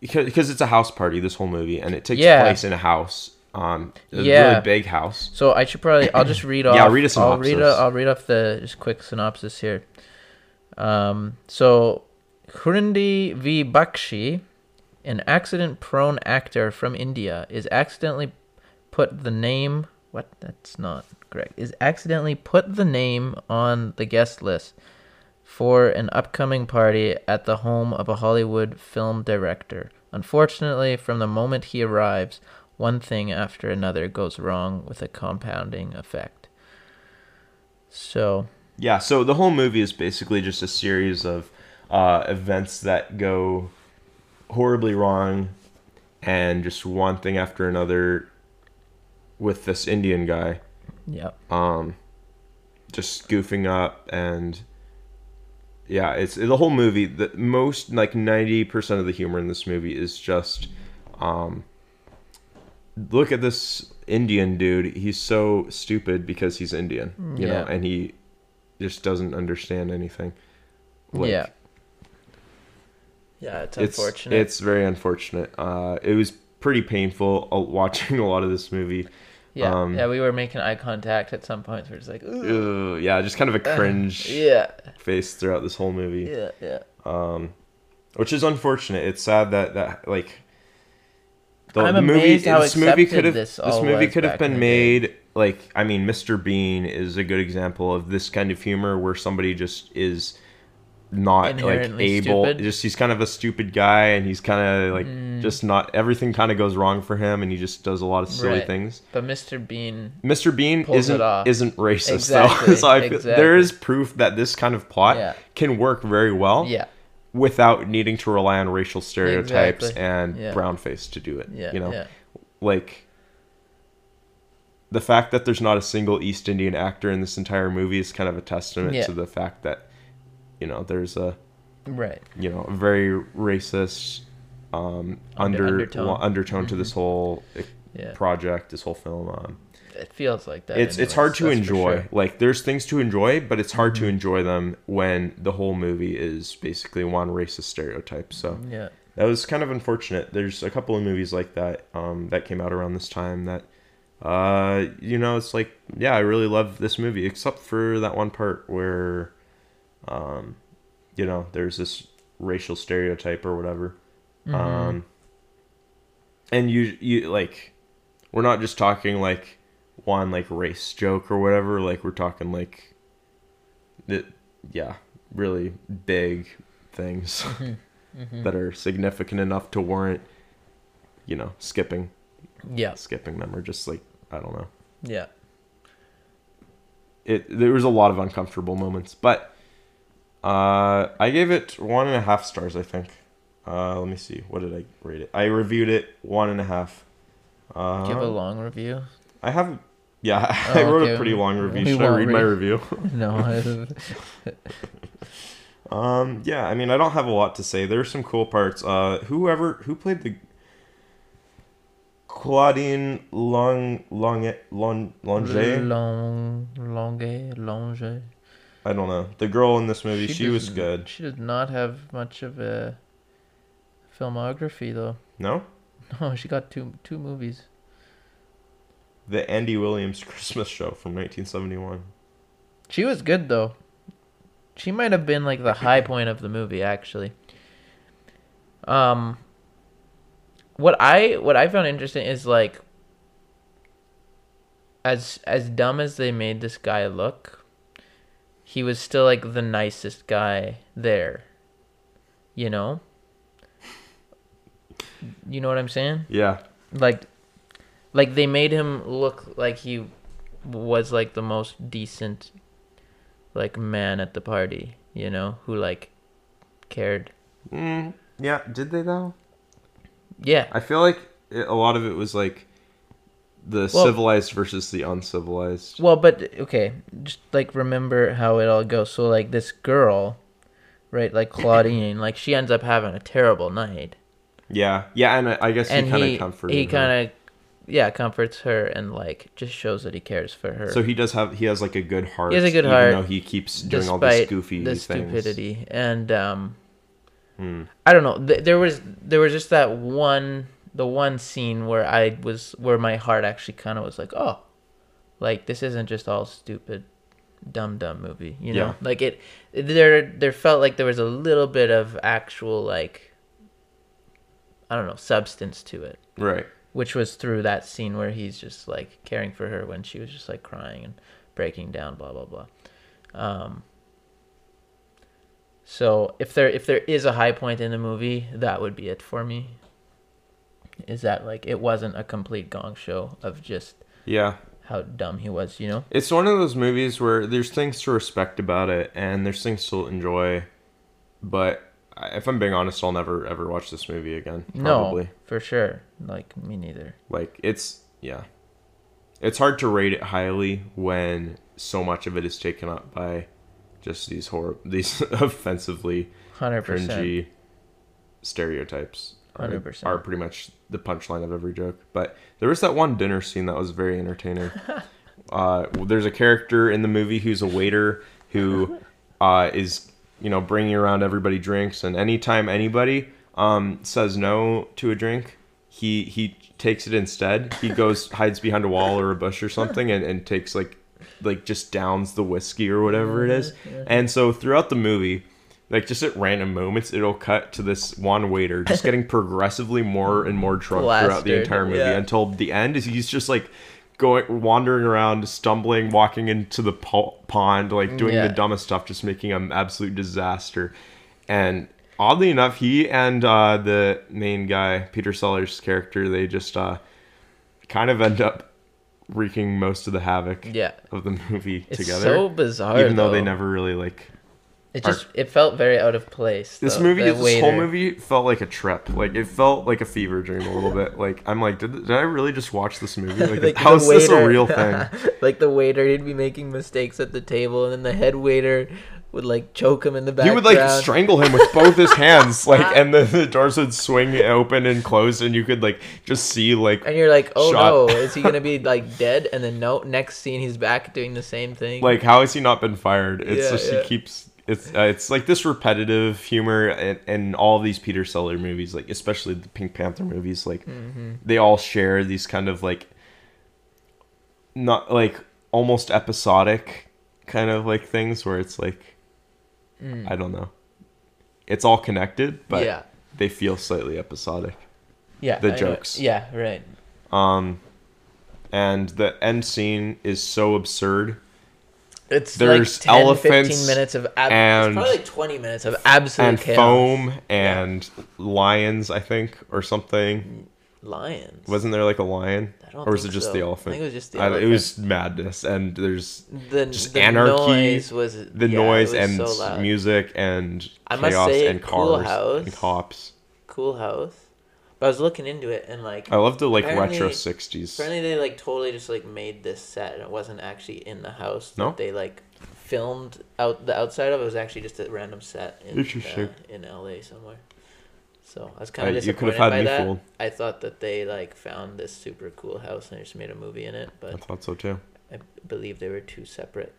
because, it's a house party this whole movie and it takes Yeah. place in a house um a Yeah. really big house So I should probably I'll just read off. Yeah, read a I'll read a, synopsis. I'll read off the just quick synopsis here. Um, so Hrundi V Bakshi, an accident-prone actor from India, is accidentally put the name. What? That's not correct. Is accidentally put the name on the guest list for an upcoming party at the home of a Hollywood film director. Unfortunately, from the moment he arrives, one thing after another goes wrong with a compounding effect. So, Yeah, so the whole movie is basically just a series of uh, events that go horribly wrong, and just one thing after another with this Indian guy, yeah. um, just goofing up, and yeah, it's the whole movie. The most like ninety percent of the humor in this movie is just, um, look at this Indian dude. He's so stupid because he's Indian, you know, and he just doesn't understand anything. Like, yeah. Yeah, it's it's unfortunate. it's very unfortunate. Uh, it was pretty painful uh, watching a lot of this movie. yeah, um, yeah. We were making eye contact at some points. We're just like, Ooh. Ugh, yeah, just kind of a cringe yeah, face throughout this whole movie. yeah, yeah. um, which is unfortunate. It's sad that that like the, I'm movie amazed how this movie could have this this, movie could have been the day. made like I mean Mr. Bean is a good example of this kind of humor where somebody just is not like able stupid. just he's kind of a stupid guy and he's kind of like Mm. just not everything kind of goes wrong for him and he just does a lot of silly Right. things. But Mr. Bean, Mr. Bean Pulls isn't it off. isn't racist Exactly, though. so I feel, there is proof that this kind of plot Yeah. can work very well yeah, without needing to rely on racial stereotypes Exactly. and Yeah. brown face to do it. yeah, you know, yeah, like the fact that there's not a single East Indian actor in this entire movie is kind of a testament Yeah. to the fact that you know there's a right. you know a very racist um, Under- under undertone. Mm-hmm. to this whole eh, Yeah, project, this whole film. Um, it feels like that. it's it's hard to enjoy. sure. Mm-hmm. Like there's things to enjoy, but it's hard to enjoy them when the whole movie is basically one racist stereotype. So Yeah, that was kind of unfortunate. There's a couple of movies like that um, that came out around this time that, uh, you know, it's like, yeah, I really love this movie, except for that one part where, um, you know, there's this racial stereotype or whatever. Mm-hmm. Um, and you, you like, we're not just talking like one like race joke or whatever. Like we're talking like, that, yeah, really big things Mm-hmm. that are significant enough to warrant, you know, skipping yeah, skipping them or just like I don't know. yeah. It there was a lot of uncomfortable moments, but uh, I gave it one and a half stars. I think. Uh, let me see. What did I rate it? I reviewed it one and a half. Uh, Do you have a long review? I have. Yeah, I Oh, wrote okay. a pretty long review. We Should I won't read my review? no. Um, yeah, I mean, I don't have a lot to say. There's some cool parts. Uh, whoever who played the Claudine Long Long Long Longe. Long, longe, longe. I don't know. The girl in this movie, she, was good. She does not have much of a filmography, though. No, No, she got two two movies. the Andy Williams Christmas show from 1971. She was good though. She might have been like the high point of the movie, actually. Um, what I what I found interesting is like, as as dumb as they made this guy look, he was still like the nicest guy there. You know. You know what I'm saying? Yeah, like like they made him look like he was like the most decent like man at the party you know who like cared mm, yeah. Did they though? Yeah I feel like it, a lot of it was like the Well- civilized versus the uncivilized. well but okay just like remember how it all goes so like this girl right like claudine like she ends up having a terrible night Yeah, yeah, and I, I guess and he kind of comforted. he kind of yeah comforts her and like just shows that he cares for her So he does have he has like a good heart. He has a good even heart, though he keeps doing all despite goofy the things. stupidity and um I don't know. Th- there was there was just that one the one scene where I was where my heart actually kind of was like, oh, like this isn't just all stupid, dumb dumb movie. You know, Yeah. like it. There there felt like there was a little bit of actual like. I don't know substance to it, Right. which was through that scene where he's just like caring for her when she was just like crying and breaking down, blah blah blah. Um, so if there if there is a high point in the movie, that would be it for me. Is that like it wasn't a complete gong show of just Yeah. how dumb he was, you know? It's one of those movies where there's things to respect about it and there's things to enjoy, but if I'm being honest, I'll never ever watch this movie again. Probably. No, for sure. Like me neither. Like it's yeah. It's hard to rate it highly when so much of it is taken up by just these horror these offensively Hundred percent. cringy stereotypes. are- 100%. Are pretty much the punchline of every joke. But there was that one dinner scene that was very entertaining. uh, there's a character in the movie who's a waiter who uh, is you know, bringing around everybody drinks, and anytime anybody um, says no to a drink, he he takes it instead. He goes hides behind a wall or a bush or something, and, and takes like like just downs the whiskey or whatever it is. And so throughout the movie, like just at random moments, it'll cut to this one waiter just getting progressively more and more drunk throughout the entire movie yeah. until the end. Is he's just like going wandering around, stumbling, walking into the po- pond, like doing Yeah. the dumbest stuff, just making an absolute disaster. And oddly enough, he and uh, the main guy, Peter Sellers' character, they just uh, kind of end up wreaking most of the havoc Yeah. of the movie It's together. so bizarre. even though they never really like It just it felt very out of place. this though, movie this whole movie felt like a trip like it felt like a fever dream a little bit like i'm like did, did i really just watch this movie like, Like, how is this a real thing like the waiter, he'd be making mistakes at the table, and then the head waiter would like choke him in the he background. would like strangle him with both his hands like and the, the doors would swing open and close and you could like just see like and you're like, oh shot. no, is he gonna be like dead? And then no, next scene he's back doing the same thing. like how has he not been fired it's Yeah, just yeah. he keeps it's uh, it's like this repetitive humor in, in all these peter seller movies like especially the pink panther movies like Mm-hmm. they all share these kind of like not like almost episodic kind of like things where it's like Mm. i don't know it's all connected but yeah, they feel slightly episodic yeah, the I know- jokes. Yeah, right. um and the end scene is so absurd It's There's like 10, elephants 15 minutes of ab- and- it's probably like 20 minutes of absolute and chaos. foam and lions i think or something lions. wasn't there like a lion or was it just so. the I elephant think it was just the I elephant. it was madness and there's the, just the anarchy, Noise was the yeah, noise was and so music and I chaos say, and Cool cars House- and cops Cool House. But I was looking into it and like i love the like retro 60s apparently they like totally just like made this set and it wasn't actually in the house that No? they like filmed out the outside of it was actually just a random set in uh, in LA somewhere. So I was kind Uh, of you could disappointed have had by that. fooled. I thought that they like found this super cool house and they just made a movie in it, but i thought so too I believe they were two separate.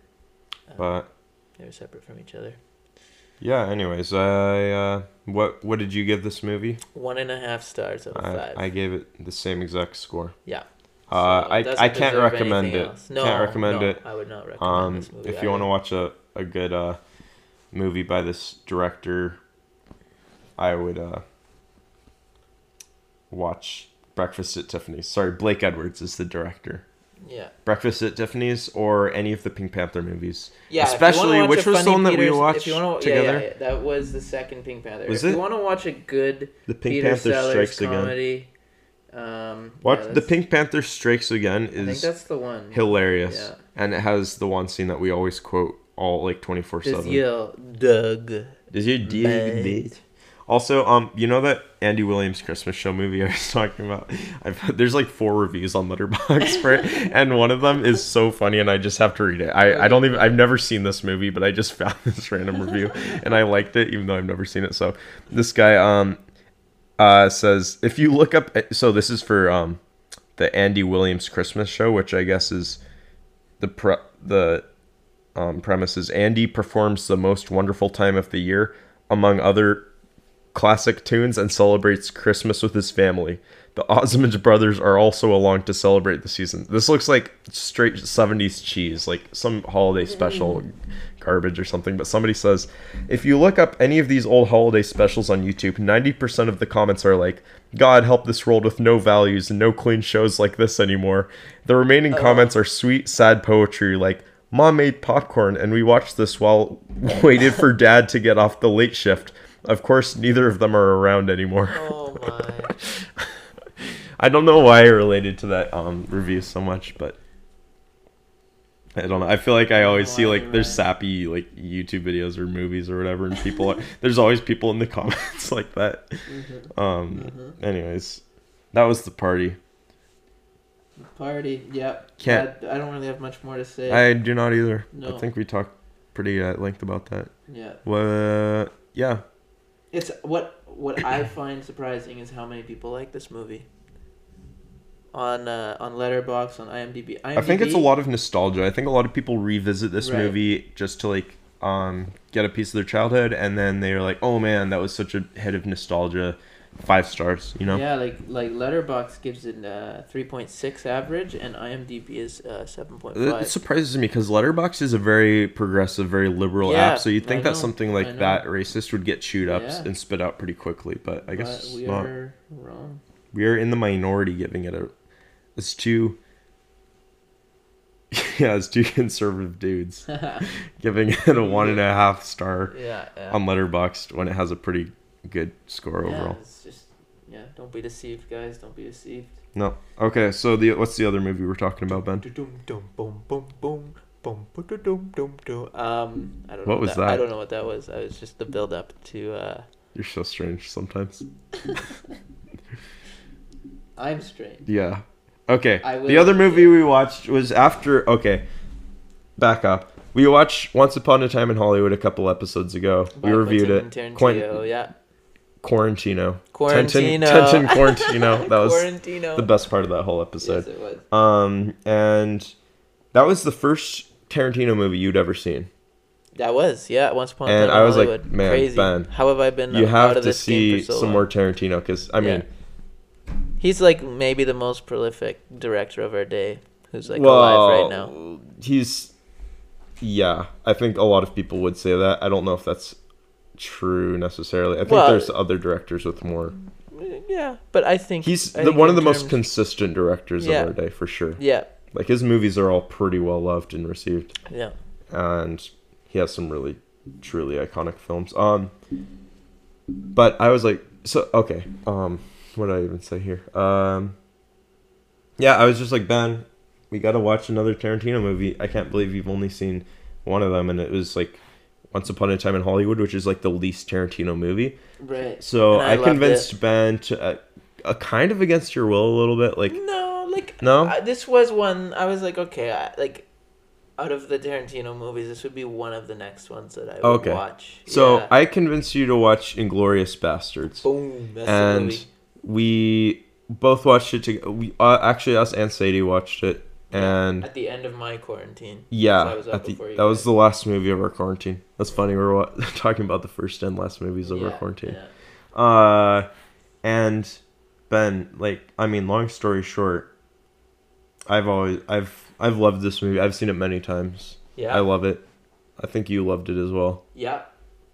uh, but they were separate from each other. yeah anyways i uh what what did you give this movie One and a half stars out of I, five. I gave it the same exact score yeah. uh So it i i can't recommend it else. No, can't recommend no, it I would not recommend Um, this movie. if you want to watch a, a good uh, movie by this director, I would uh, watch Breakfast at Tiffany's. Sorry, Blake Edwards is the director. yeah. Breakfast at Tiffany's or any of the Pink Panther movies. Yeah, Especially- which was the one that we watched if you wanna, together? Yeah, yeah, that was the second Pink Panther. Was if it? you want to watch a good The Pink Peter Panther Sellers Strikes Again. um, Watch yeah, the Pink Panther Strikes Again I think is that's the one. hilarious, Yeah. and it has the one scene that we always quote all like twenty four Just seven. yell, Doug. Is your dick Mate. big? Also, um, you know that Andy Williams Christmas show movie I was talking about? I've there's like four reviews on Letterboxd for it, and one of them is so funny, and I just have to read it. I, I don't even I've never seen this movie, but I just found this random review, and I liked it, even though I've never seen it. So this guy um uh says if you look up, so this is for um the Andy Williams Christmas show, which I guess is the pre- the um, premise is Andy performs the most wonderful time of the year, among other classic tunes, and celebrates Christmas with his family. The Osmond brothers are also along to celebrate the season. This looks like straight 70s cheese, like some holiday special mm-hmm. garbage or something. But somebody says, if you look up any of these old holiday specials on YouTube, 90% of the comments are like, God help this world with no values and no clean shows like this anymore. The remaining oh. comments are sweet, sad poetry like, Mom made popcorn and we watched this while waited for dad to get off the late shift. Of course, neither of them are around anymore. Oh my. I don't know why I related to that um, review so much, but I don't know. I feel like I always see like there's sappy like YouTube videos or movies or whatever, and people are there's always people in the comments like that. Um. Anyways, that was the party. Party. Yep. Can't- I, I don't really have much more to say. I do not either. I think we talked pretty at length about that. yeah. Well, yeah. It's what what I find surprising is how many people like this movie. On uh, on Letterboxd on IMDb. IMDb. I think it's a lot of nostalgia. I think a lot of people revisit this Right. movie just to like um, get a piece of their childhood, and then they're like, "Oh man, that was such a hit of nostalgia." Five stars, you know. Yeah, like like Letterboxd gives it a three point six average, and IMDb is uh, seven point It surprises me because Letterboxd is a very progressive, very liberal Yeah, app. So you'd think that something like that racist would get chewed up Yeah. and spit out pretty quickly. But I guess we not. are wrong. we are in the minority giving it a. It's too. yeah, it's two conservative dudes giving it a one and a half star yeah, yeah. on Letterboxd when it has a pretty good score yeah, overall. it's just yeah. Don't be deceived, guys. Don't be deceived. No. Okay, so the what's the other movie we're talking about, Ben? Um, I don't What was I that? I don't know what that was. I was just the build up to. uh You're so strange sometimes. I'm strange. Yeah. Okay. I The other movie we watched was after. Okay. Back up. We watched Once Upon a Time in Hollywood a couple episodes ago. By we reviewed Quentin it. Tarantino, Quentin yeah. Quarantino. Quarantino. Tentin Quarantino. That was Quarantino. the best part of that whole episode. Yes, it was. Um, and that was the first Tarantino movie you'd ever seen. That was, yeah. Once upon a time in I was like, man, Crazy. Ben, How have I been You out have of to see so some long? more Tarantino because I mean, He's like maybe the most prolific director of our day, who's like well, alive right now. he's yeah. I think a lot of people would say that. I don't know if that's true necessarily. I think Well- there's other directors with more. Yeah, but I think He's I the, think one of the most consistent directors Yeah. of our day for sure. Yeah, Like his movies are all pretty well loved and received, yeah. and he has some really truly iconic films. Um, but I was like, so okay. Um, what did I even say here? Um, yeah, I was just like Ben, we got to watch another Tarantino movie. I can't believe you've only seen one of them, and it was like Once Upon a Time in Hollywood, which is like the least Tarantino movie. Right. So And I I, convinced Ben to, uh, uh, kind of against your will a little bit, like No, like No? I, this was one. I was like, okay, I, like out of the Tarantino movies, this would be one of the next ones that I would Okay. watch. So Yeah. I convinced you to watch Inglourious Basterds, boom, that's the and movie. we both watched it. To, we uh, actually us and Sadie watched it, and at the end of my quarantine. Yeah, was the, that was the last movie of our quarantine. That's funny. We're talking about the first and last movies of our quarantine. yeah. Uh, and Ben, like, I mean, long story short, I've always, I've, I've loved this movie. I've seen it many times. Yeah. I love it. I think you loved it as well. yeah.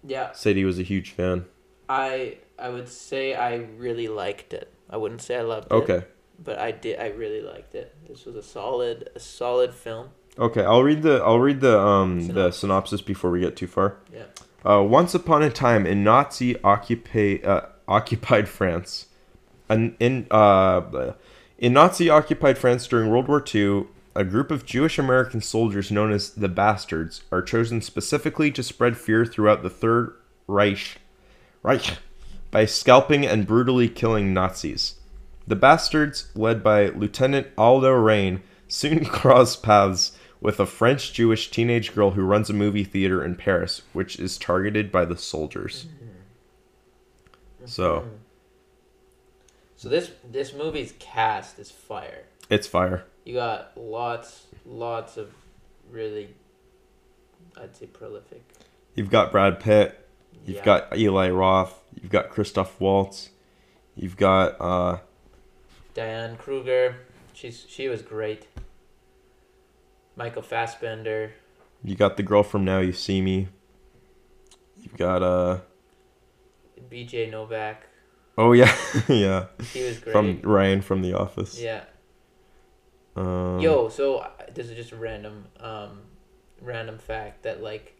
Yeah. Sadie was a huge fan. I I would say I really liked it. I wouldn't say I loved it. Okay. But I did. I really liked it. This was a solid, a solid film. Okay, I'll read the I'll read the um the Synopsis. synopsis before we get too far. Yeah. Uh, once upon a time in Nazi occupa- uh, occupied France, an, in uh, in Nazi occupied France during World War II, a group of Jewish American soldiers known as the Bastards are chosen specifically to spread fear throughout the Third Reich, Reich by scalping and brutally killing Nazis. The Bastards, led by Lieutenant Aldo Raine, soon cross paths with a French Jewish teenage girl who runs a movie theater in Paris, which is targeted by the soldiers. So, So this this movie's cast is fire. it's fire. You got lots, lots of really, I'd say prolific. You've got Brad Pitt, you've Yeah. got Eli Roth, you've got Christoph Waltz, you've got uh Diane Kruger. She's she was great. Michael Fassbender. you got the girl from Now You See Me. You've got uh B.J. Novak. oh yeah, yeah, He was great. from Ryan from The Office. yeah. Um, Yo, so uh, this is just a random, um, random fact that like,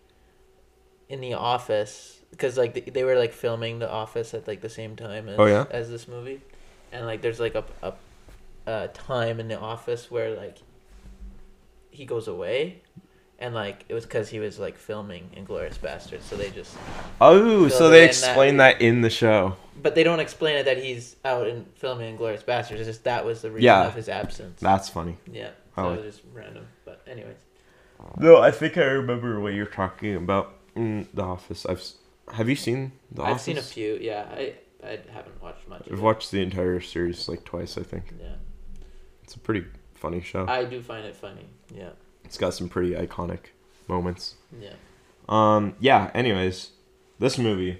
in the office, because like they, they were like filming the office at like the same time as Oh, yeah? as this movie, and like there's like a a, a time in the office where like he goes away, and like it was because he was like filming Inglourious Basterds, so they just Oh, So they they in that- explain that in the show. but they don't explain it that he's out in filming Inglourious Basterds. It's just that was the reason Yeah. of his absence. That's funny. yeah, so like- it was just random. But anyways. No, I think I remember what you're talking about. Mm, the Office. I've have you seen The office? I've seen a few. Yeah, I I haven't watched much. I've watched the entire series like twice. I think Yeah, it's a pretty funny show. I do find it funny. Yeah, It's got some pretty iconic moments. yeah. Um, yeah. Anyways, this movie,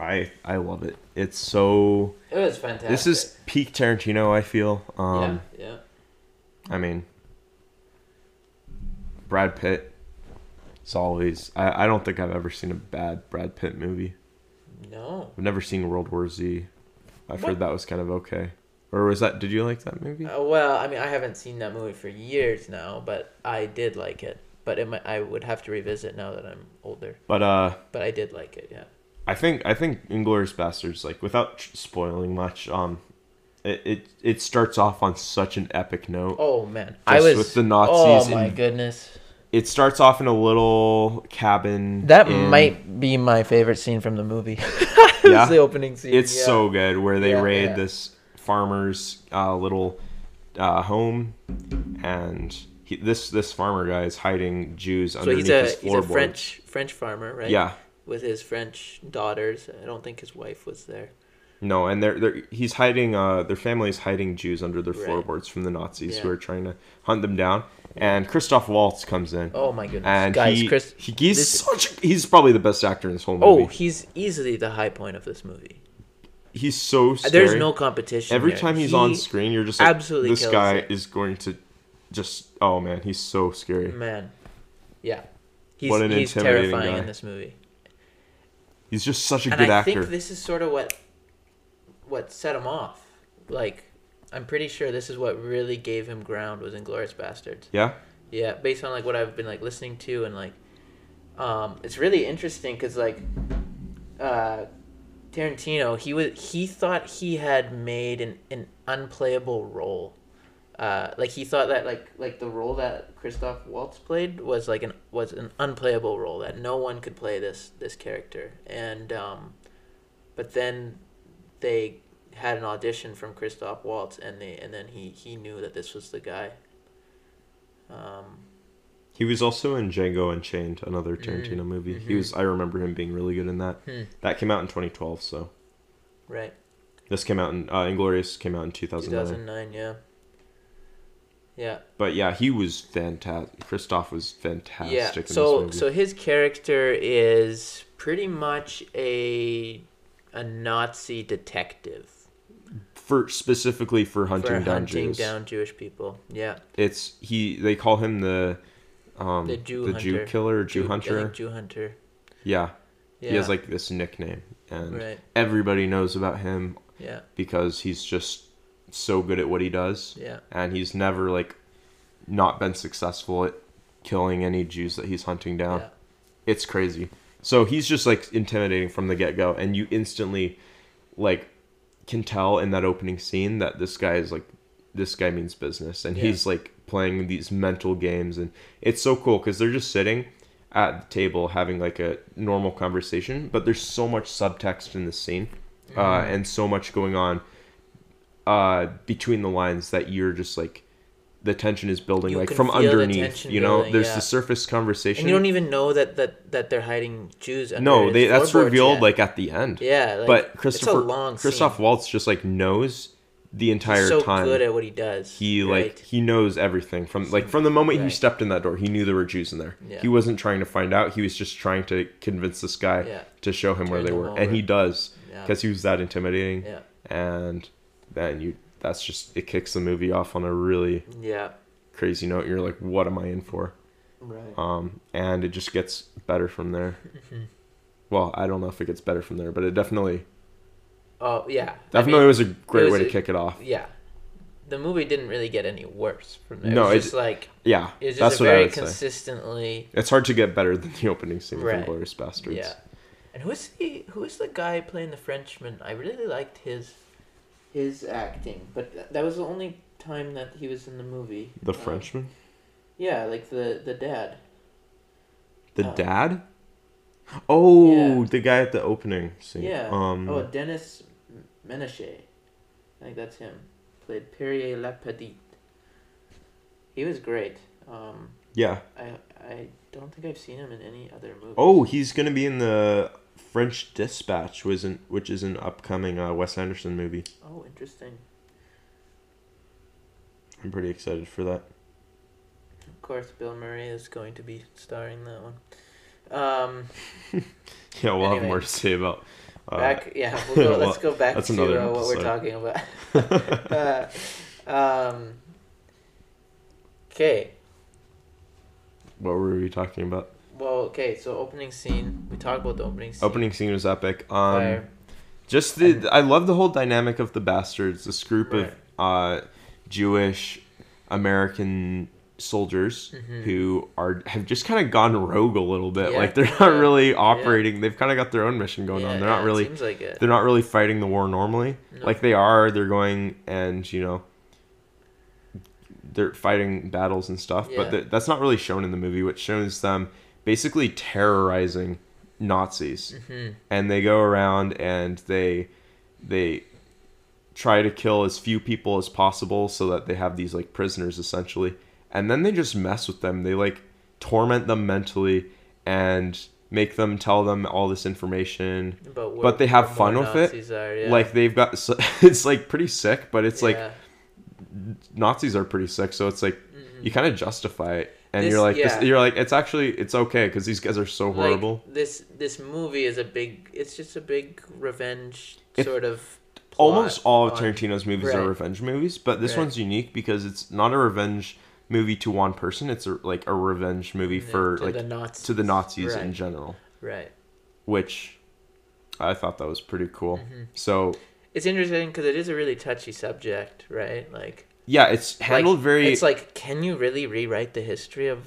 I I love it. It's so. It was fantastic. This is peak Tarantino. I feel. Um, yeah, yeah. I mean, Brad Pitt. It's always. I, I don't think I've ever seen a bad Brad Pitt movie. No. I've never seen World War Z. I've What? heard that was kind of okay. Or was that? Did you like that movie? Uh, well, I mean, I haven't seen that movie for years now, but I did like it. But it might, I would have to revisit now that I'm older. But uh, But I did like it, yeah. I think I think Inglourious Basterds, like without spoiling much, um, it, it it starts off on such an epic note. Oh man, I was with the Nazis Oh my and- goodness, It starts off in a little cabin. that in- might be my favorite scene from the movie. Yeah? it's the opening scene. It's yeah. so good where they Yeah, raid yeah. this farmer's uh, little uh, home, and he, this this farmer guy is hiding Jews So underneath he's a his he's a. French French farmer, right? Yeah, With his French daughters. I don't think his wife was there. No, and they're, they're he's hiding. Uh, their family is hiding Jews under their Right. floorboards from the Nazis who are trying to hunt them down. And Christoph Waltz comes in. Oh my goodness, and guys! he, Chris, he he's this- such a, he's probably the best actor in this whole movie. oh, he's easily the high point of this movie. he's so scary. There's no competition. Every here. time he's He- on screen, you're just like, absolutely this guy it. is going to just oh man, he's so scary. man, yeah, he's What an he's intimidating terrifying guy. in this movie. He's just such a and good I actor. think this is sort of what what set him off. Like, I'm pretty sure this is what really gave him ground was Inglourious Basterds. yeah, Yeah, based on like what I've been like listening to and like, um, it's really interesting because like, uh, Tarantino he was he thought he had made an an unplayable role. Uh, like he thought that like like the role that Christoph Waltz played was like an was an unplayable role that no one could play this this character and um, but then they had an audition from Christoph Waltz and they and then he he knew that this was the guy. Um, he was also in Django Unchained, another Tarantino movie. He mhm. was. I remember him being really good in that. Hmm. That came out in 2012. So right. this came out in uh, Inglourious came out in 2009. 2009, yeah. Yeah. But yeah, he was fantastic. Christoph was fantastic Yeah. in this So movie. so his character is pretty much a a Nazi detective for specifically for hunting for down hunting Jews. down Jewish people. Yeah. It's he. They call him the um The Jew the hunter. Jew killer, Jew, I hunter. Jew hunter. yeah. Yeah. he has like this nickname, and right. everybody knows about him Yeah. because he's just so good at what he does, Yeah. and he's never like not been successful at killing any Jews that he's hunting down. Yeah. It's crazy. So he's just like intimidating from the get go, and you instantly like can tell in that opening scene that this guy is like this guy means business, and Yeah. he's like playing these mental games, and it's so cool because they're just sitting at the table having like a normal conversation, but there's so much subtext in this scene, uh, Mm-hmm. and so much going on uh, between the lines that you're just like the tension is building You like from underneath. You know, building, there's yeah. the surface conversation. And you don't even know that that that they're hiding Jews. No, they that's revealed yet. like at the end. Yeah. Like, but Christopher Christoph scene. Waltz just like knows the entire time. He's so time. good at what he does. he right? like he knows everything from like from the moment he stepped in that door. He knew there were Jews in there. Yeah. He wasn't trying to find out. He was just trying to convince this guy Yeah. to show him where they them were, over. and he does Yeah. because he was that intimidating. Yeah. And then you that's just it kicks the movie off on a really Yeah. crazy note. You're like, what am I in for? Right. um, and it just gets better from there. Well, I don't know if it gets better from there, but it definitely Oh yeah. I definitely mean, was a great was way to a- kick it off. yeah. The movie didn't really get any worse from there. No, it's it- just like Yeah, it was just that's a what I very would say. consistently. It's hard to get better than the opening scene Right. from Glorious Bastards. Yeah. And who is the who is the guy playing the Frenchman? I really liked his his acting, but th- that was the only time that he was in the movie. The Um, Frenchman, Yeah, like the the dad. the uh, dad. Oh, yeah. the guy at the opening scene. Yeah. Um. oh, Denis Ménochet. I think that's him. Played Perrier Lapadite. He was great. Um, yeah. I I don't think I've seen him in any other movie. Oh, he's gonna be in the French Dispatch, which is an, which is an upcoming uh, Wes Anderson movie. Oh, interesting. I'm pretty excited for that. Of course, Bill Murray is going to be starring that one. Um, Yeah, we'll have more to say about. Uh, back, yeah, we'll go, let's go back to uh, what we're talking about. uh, um, okay. what were we talking about? Well, okay. So opening scene. We talked about the opening scene. Opening scene was epic. Um, Fire. just the I love the whole dynamic of the bastards. This group of uh, Jewish American soldiers Mhm. who are have just kind of gone rogue a little bit. Yeah. Like they're not Yeah. really operating. They've kind of got their own mission going Yeah, on. They're yeah, not really Seems like it. they're not really fighting the war normally. No. Like they are. They're going and you know they're fighting battles and stuff. Yeah. But th- that's not really shown in the movie. What shows them basically terrorizing Nazis. Hmm and they go around and they they try to kill as few people as possible so that they have these like prisoners essentially. And then they just mess with them. They like torment them mentally and make them tell them all this information. But, But they have fun with it. Are, yeah. like they've got so, it's like pretty sick but it's like nazis are pretty sick so it's like Mhm. you kind of justify it and This- you're like this, you're like it's actually it's okay because these guys are so Like, horrible this this movie is a big. It's just a big revenge It- sort of. almost all of Tarantino's movies Right. are revenge movies, but this Right. one's unique because it's not a revenge movie to one person. It's a, like a revenge movie Yeah, for to like the Nazis. to the Nazis in general, Right. which I thought that was pretty cool. Mhm. So It's interesting because it is a really touchy subject, right? Like yeah, it's handled like, very It's like, can you really rewrite the history of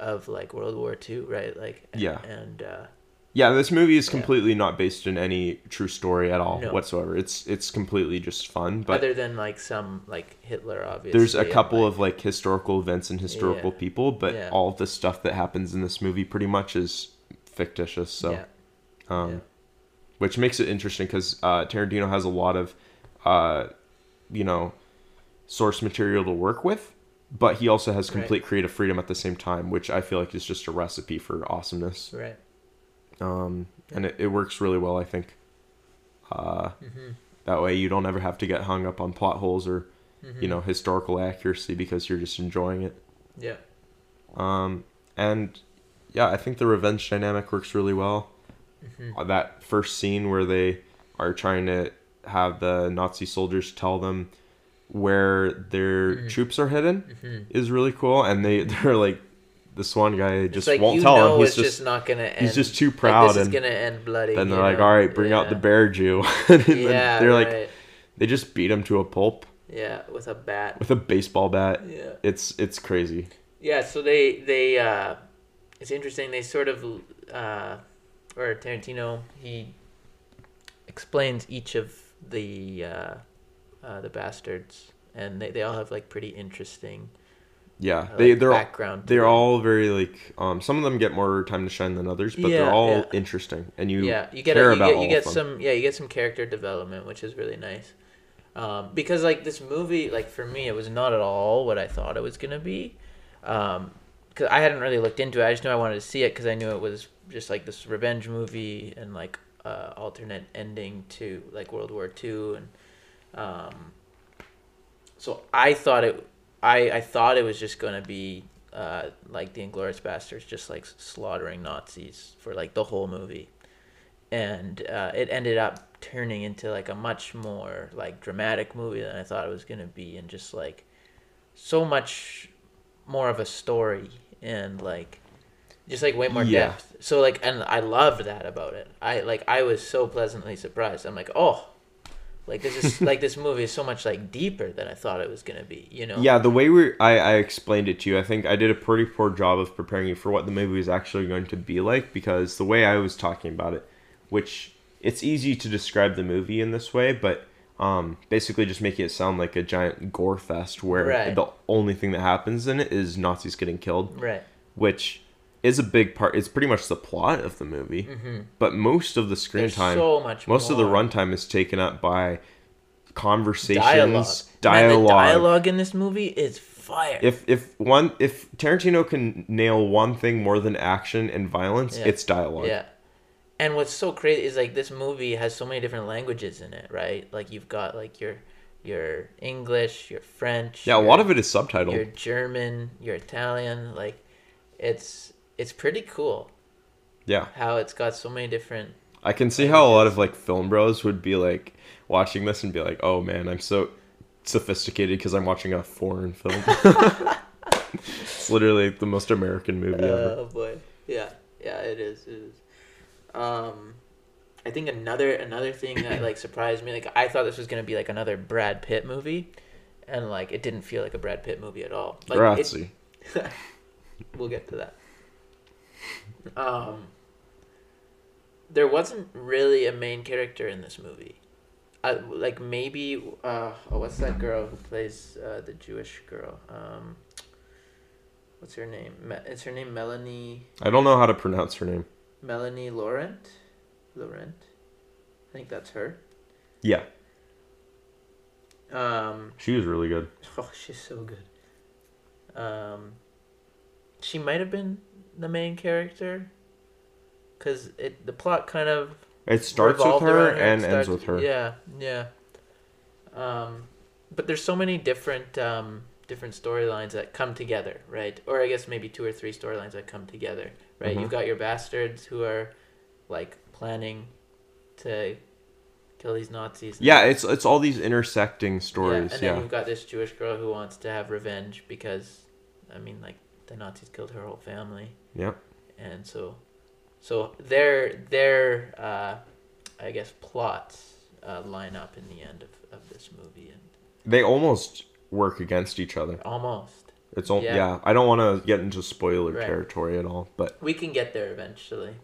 of like World War II, right? Like and, Yeah. and uh, yeah. This movie is Yeah. completely not based in any true story at all No. whatsoever. It's it's completely just fun, but. other than like some like Hitler, obviously. there's a couple like- of like historical events and historical Yeah. people, but Yeah. all the stuff that happens in this movie pretty much is fictitious. So yeah, um, yeah. which makes it interesting because uh, Tarantino has a lot of, uh, you know, source material to work with, but he also has Right. complete creative freedom at the same time, which I feel like is just a recipe for awesomeness. right. Um, and it, it works really well, I think. Uh, hmm that way you don't ever have to get hung up on plot holes or hmm you know historical accuracy because you're just enjoying it. Yeah. Um, and yeah, I think the revenge dynamic works really well. hmm Uh, that first scene where they are trying to have the Nazi soldiers tell them where their Mhm. troops are hidden hmm is really cool, and they they're like, this one guy just like won't tell know him. He's it's just, just, not gonna end. he's just too like, proud, this is and gonna end bloody. then they're you like, know? all right, bring out the bear Jew. and Yeah, they're like, right. they just beat him to a pulp yeah, with a bat. with a baseball bat. Yeah. It's it's crazy. Yeah, so they they uh it's interesting they sort of uh or Tarantino he explains each of the uh uh the bastards and they, they all have like pretty interesting Yeah, uh, they like, they're all, background. to they're all very like um some of them get more time to shine than others, but Yeah, they're all yeah. interesting, and you yeah, you get care a, you about get you get them. some yeah, you get some character development, which is really nice. Um, because like this movie, like for me, it was not at all what I thought it was gonna be. Um, because I hadn't really looked into it. I just knew I wanted to see it because I knew it was just like this revenge movie and like uh, alternate ending to like World War Two and um. So I thought it, I I thought it was just gonna be uh like the Inglourious Basterds, just like slaughtering Nazis for like the whole movie, and uh, it ended up turning into like a much more like dramatic movie than I thought it was gonna be, and just like so much more of a story and like just like way more Yeah. depth. So like, and I loved that about it. I like I was so pleasantly surprised. I'm like, oh, like this is like this movie is so much like deeper than I thought it was gonna be. You know? Yeah, the way we I, I explained it to you, I think I did a pretty poor job of preparing you for what the movie is actually going to be like because the way I was talking about it, which it's easy to describe the movie in this way, but um, basically just making it sound like a giant gore fest where Right. the only thing that happens in it is Nazis getting killed, Right. which is a big part. It's pretty much the plot of the movie, Mm-hmm. but most of the screen There's time, so much. most of the runtime is taken up by conversations, dialogue. dialogue, Man, the dialogue in this movie is fire. if if one if Tarantino can nail one thing more than action and violence, Yeah. it's dialogue. Yeah. And what's so crazy is like this movie has so many different languages in it, right? Like you've got like your your English, your French. Yeah, a your- lot of it is subtitled. Your German, your Italian, like it's it's pretty cool. Yeah. How it's got so many different. I can see how a lot of like film bros would be like watching this and be like, "Oh man, I'm so sophisticated because I'm watching a foreign film." it's literally the most American movie ever. Oh boy, yeah, yeah, it is. It is. Um, I think another another thing that like surprised me, like I thought this was gonna be like another Brad Pitt movie, and like it didn't feel like a Brad Pitt movie at all. Like it- we'll get to that. Um, there wasn't really a main character in this movie. I, like maybe uh, oh, what's that girl who plays uh, the Jewish girl? Um, what's her name? Me- is her name Melanie I don't know how to pronounce her name. Melanie Laurent? Laurent, I think that's her. Yeah, Um, she was really good. Oh, she's so good. Um, she might have been the main character, cause it the plot kind of It starts with her and ends with her. Yeah, yeah. Um, but there's so many different um different storylines that come together, right? Or I guess maybe two or three storylines that come together, right? Mhm. You've got your bastards who are like planning to kill these Nazis. Yeah, it's it's all these intersecting stories. yeah, and Yeah, then you've got this Jewish girl who wants to have revenge because, I mean, like the Nazis killed her whole family, Yep. and so, so their their uh, I guess plots uh, line up in the end of, of this movie, and They almost work against each other. almost It's all Yeah. yeah. I don't want to get into spoiler Right. territory at all, but we can get there eventually.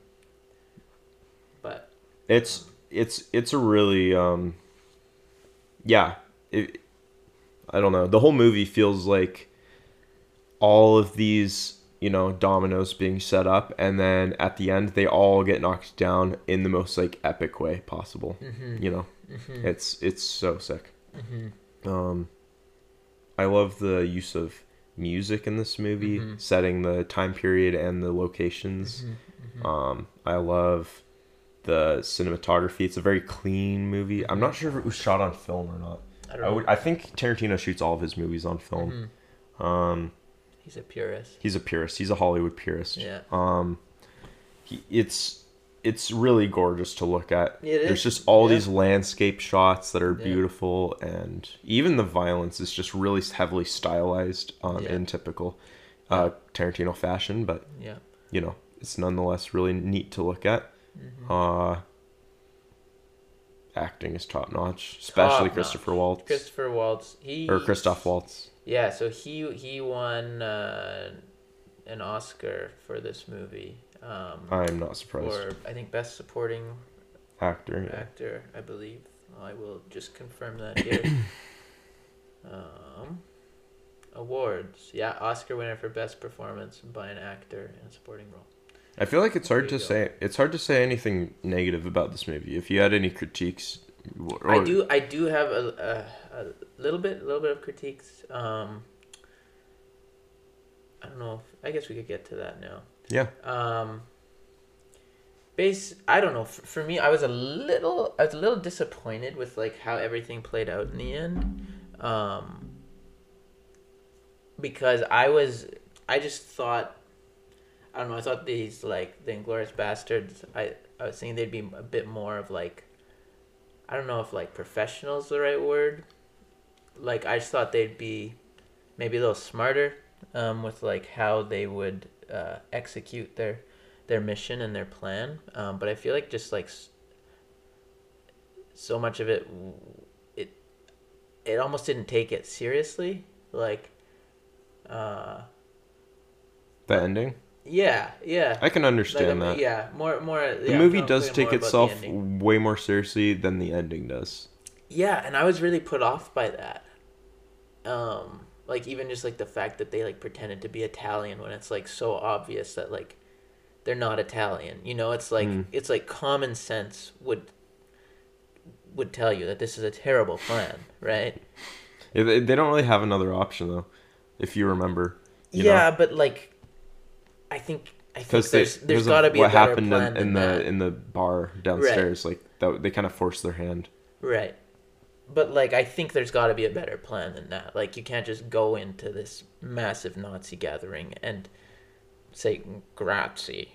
But it's it's it's a really um yeah it, i don't know the whole movie feels like all of these you know dominoes being set up and then at the end they all get knocked down in the most like epic way possible mhm, you know mhm, it's it's so sick mhm. um i love the use of music in this movie Mhm. setting the time period and the locations Mhm, mhm. um, I love the cinematography. It's a very clean movie. I'm not sure if it was shot on film or not. I don't I, would, I think Tarantino shoots all of his movies on film. Um, He's a purist. he's a purist. He's a Hollywood purist. Yeah. Um, he, it's it's really gorgeous to look at. It There's is, just all yeah. these landscape shots that are Yeah. beautiful, and even the violence is just really heavily stylized um, Yeah. in typical uh, Tarantino fashion. But Yeah. you know, it's nonetheless really neat to look at. Mhm. Uh, acting is top notch, especially. Christopher Waltz Christopher Waltz. He or Christoph Waltz. Yeah, so he he won uh, an Oscar for this movie. Um, I'm not surprised. for I think best supporting Actor. yeah. actor, I believe. I will just confirm that here. um, awards, yeah, Oscar winner for best performance by an actor in a supporting role. I feel like it's hard to go. say. It's hard to say anything negative about this movie. If you had any critiques, or, I do I do have a, a, little bit a little bit of critiques. Um, I don't know. If, I guess we could get to that now. Yeah. Um, base. I don't know. For, for me, I was a little. I was a little disappointed with like how everything played out in the end. Um, because I was, I just thought. I don't know. I thought these like the Inglourious Basterds. I I was thinking they'd be a bit more of like. I don't know if like professional is the right word. Like I just thought they'd be, maybe a little smarter, um, with like how they would uh, execute their their mission and their plan. Um, but I feel like just like so much of it, it it almost didn't take it seriously. Like, uh, the ending. yeah, yeah. I can understand um, that. Yeah, more more. The yeah, movie does take the itself way more seriously than the ending does. Yeah, and I was really put off by that. Um, like even just like the fact that they like pretended to be Italian when it's like so obvious that like they're not Italian. You know, it's like Mm. it's like common sense would would tell you that this is a terrible plan, right? Yeah, They, they don't really have another option though, if you remember. you yeah, but like I think I think Because there's there's got to be what a happened plan in, in the that. in the bar downstairs. Like that, they kind of forced their hand. Right. But like I think there's got to be a better plan than that. Like you can't just go into this massive Nazi gathering and say grazie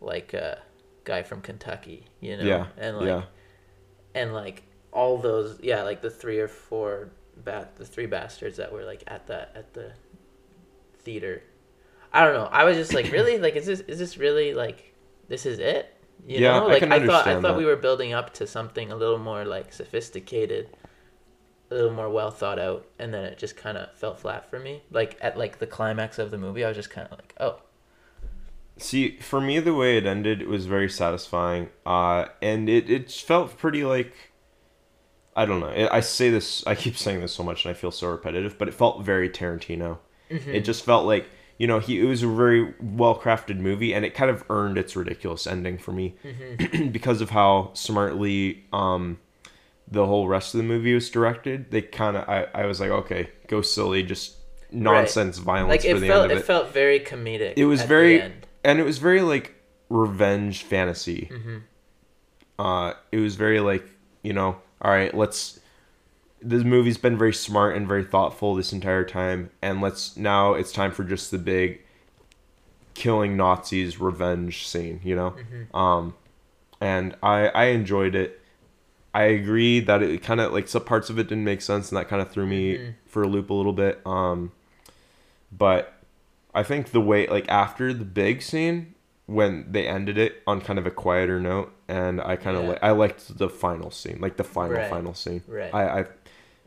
like a guy from Kentucky, you know, yeah, and like yeah, and like all those, yeah, like the three or four bat, the three bastards that were like at the at the theater. I don't know. I was just like, really, like, is this is this really like this is it? You Yeah, know, I like can I, thought I thought that. we were building up to something a little more like sophisticated, a little more well thought out, and then it just kind of fell flat for me. Like at like the climax of the movie, I was just kind of like, oh, See, for me, the way it ended, it was very satisfying, uh, and it it felt pretty like. I don't know. I I say this. I keep saying this so much, and I feel so repetitive. But it felt very Tarantino. It just felt like you know he. It was a very well crafted movie, and it kind of earned its ridiculous ending for me because of how smartly um, the whole rest of the movie was directed. They kind of. I I was like, okay, go silly, just nonsense violence like for it the felt end of it felt very comedic. it was very end. and it was very like revenge fantasy Mm-hmm. uh it was very like you know all right let's this movie's been very smart and very thoughtful this entire time and let's now it's time for just the big killing nazis revenge scene you know Mm-hmm. um and i i enjoyed it i agree that it kind of like some parts of it didn't make sense and that kind of threw me Mhm. for a loop a little bit um but I think the way like after the big scene when they ended it on kind of a quieter note and I kind of Yeah. like I liked the final scene like the final Right. final scene Right. I I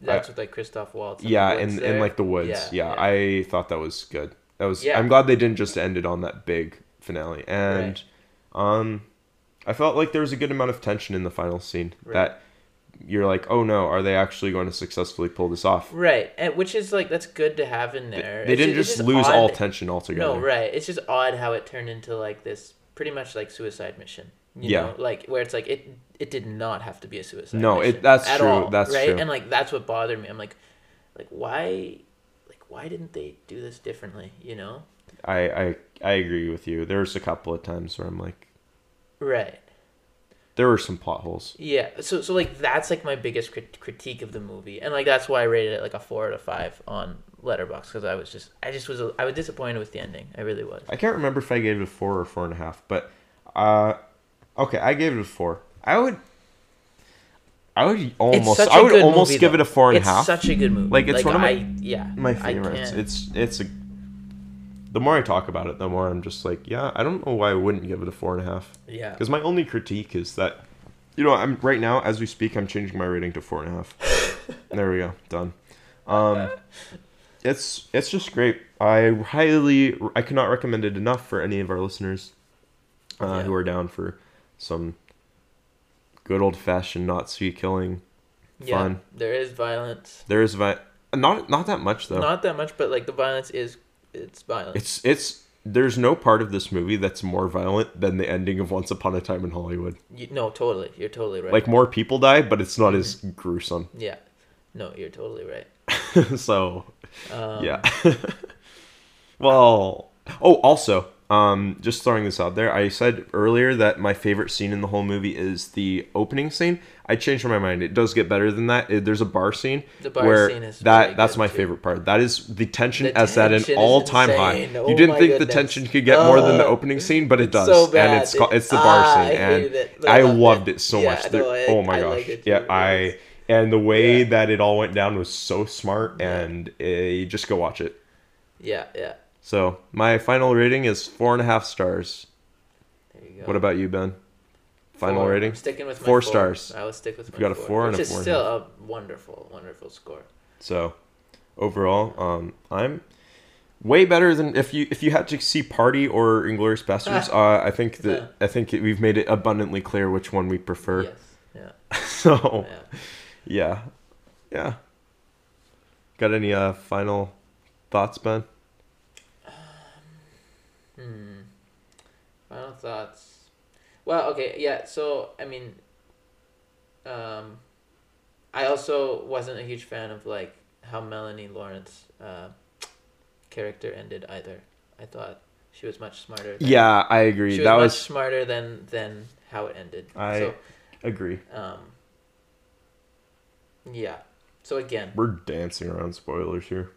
That's with like Christoph Waltz. yeah and, in in like the woods yeah, yeah. I thought that was good that was Yeah. I'm glad they didn't just end it on that big finale and um I felt like there was a good amount of tension in the final scene Right. that you're like oh no are they actually going to successfully pull this off Right, and which is like that's good to have in there. they It's didn't it's just lose all tension altogether No, right. It's just odd how it turned into like this, pretty much like suicide mission. You Yeah. know, like where it's like it it did not have to be a suicide. No, it- that's at true, all, that's right. true. And like that's what bothered me. I'm like, like why, like why didn't they do this differently? You know. I I I agree with you there's a couple of times where I'm like Right. there were some plot holes. Yeah. So so like that's like my biggest crit- critique of the movie, and like that's why I rated it like a four out of five on Letterboxd because I was just I just was I was disappointed with the ending. I really was. I can't remember if I gave it a four or four and a half, but uh, okay, I gave it a four. I would, I would almost, I would almost movie, give though. it a four and a half. such a good movie. Like, it's one of my- I, yeah My favorites. It's it's a. The more I talk about it, the more I'm just like, yeah, I don't know why I wouldn't give it a four and a half. yeah Because my only critique is that, you know, I'm right now as we speak, I'm changing my rating to four and a half. there we go, done. Um, it's it's just great. I highly, I cannot recommend it enough for any of our listeners uh, Yeah. who are down for some good old fashioned Nazi killing. yeah fun. there is violence There is vi- not not that much though. not that much but like the violence is it's violent It's it's there's no part of this movie that's more violent than the ending of Once Upon a Time in Hollywood. you, no totally you're totally right Like more people die, but it's not as gruesome. yeah no you're totally right so um, yeah. well, oh, also, um, just throwing this out there, I said earlier that my favorite scene in the whole movie is the opening scene. I changed my mind. It does get better than that. It- there's a bar scene The bar where scene is that that's my too. favorite part. That is the tension The as at an all time high. insane. You Oh didn't think the tension could get more than the Oh, opening scene, but it does. so And it's ca- it's the bar Ah, scene, I and it, I loved it. it so Yeah, much. no, I- oh my I gosh, it yeah. I and the way Yeah. that it all went down was so smart, and uh, just go watch it. yeah yeah So my final rating is four and a half stars. there you go What about you, Ben? Final Four. rating? I'm sticking with my Four four stars. I will stick with my got a four, four and which a four a still a wonderful wonderful score So overall, um, I'm way better than if you if you had to see Party or Inglourious Basterds. uh, I think that I think we've made it abundantly clear which one we prefer. yes yeah so yeah yeah, yeah. Got any uh final thoughts, Ben? Hmm. Final thoughts. Well, okay, yeah. So I mean, um, I also wasn't a huge fan of like how Melanie Laurent uh, character ended either. I thought she was much smarter. Than, Yeah, I agree. she was that much was smarter than than how it ended. I- so, agree. um, yeah. So again, We're dancing around spoilers here.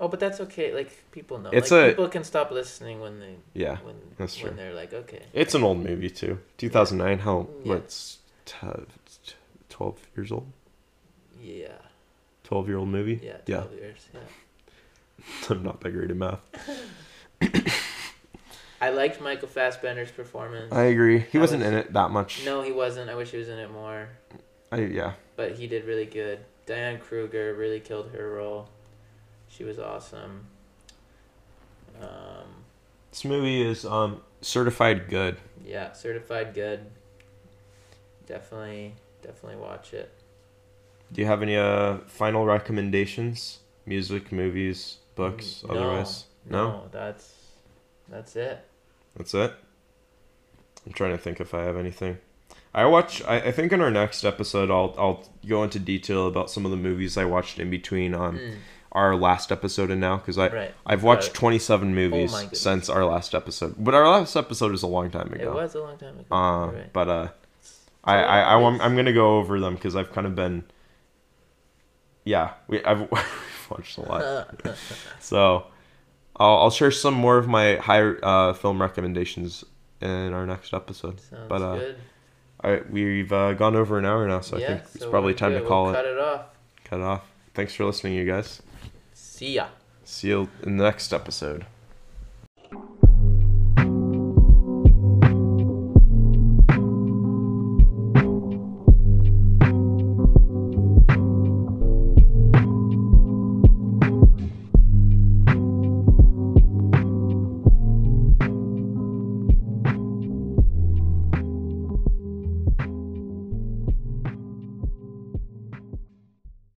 Oh, but that's okay. Like people know. It's like, a- people can stop listening when they Yeah, when that's when true. they're like okay. It's an old movie too. 2009. How? Yeah. What's t- 12 years old? Yeah. 12 year old movie. Yeah. Yeah. years. Yeah. I'm not that great at math. I liked Michael Fassbender's performance. I agree. He That wasn't was- in it that much. no, he wasn't. I wish he was in it more. I yeah. But he did really good. Diane Kruger really killed her role. She was awesome. Um, This movie is um certified good. yeah, certified good. Definitely, definitely watch it. Do you have any uh final recommendations? Music, movies, books, Mm, no, otherwise? No? No, that's that's it. That's it. I'm trying to think if I have anything. I watch. I, I think in our next episode, I'll I'll go into detail about some of the movies I watched in between um Mm, our last episode and now because I right. I've watched it. 27 movies goodness. since our last episode, but our last episode was a long time ago. It was a long time ago. Uh, right. but uh, I I, I movies. I'm gonna go over them because I've kind of been. Yeah, we I've watched a lot. So, I'll, I'll share some more of my higher uh, film recommendations in our next episode. Sounds but, uh, good. All right, we've uh, gone over an hour now, so I yeah, think it's probably time to call we'll it, Cut it off. cut it off. Thanks for listening, you guys. See ya. See you in the next episode.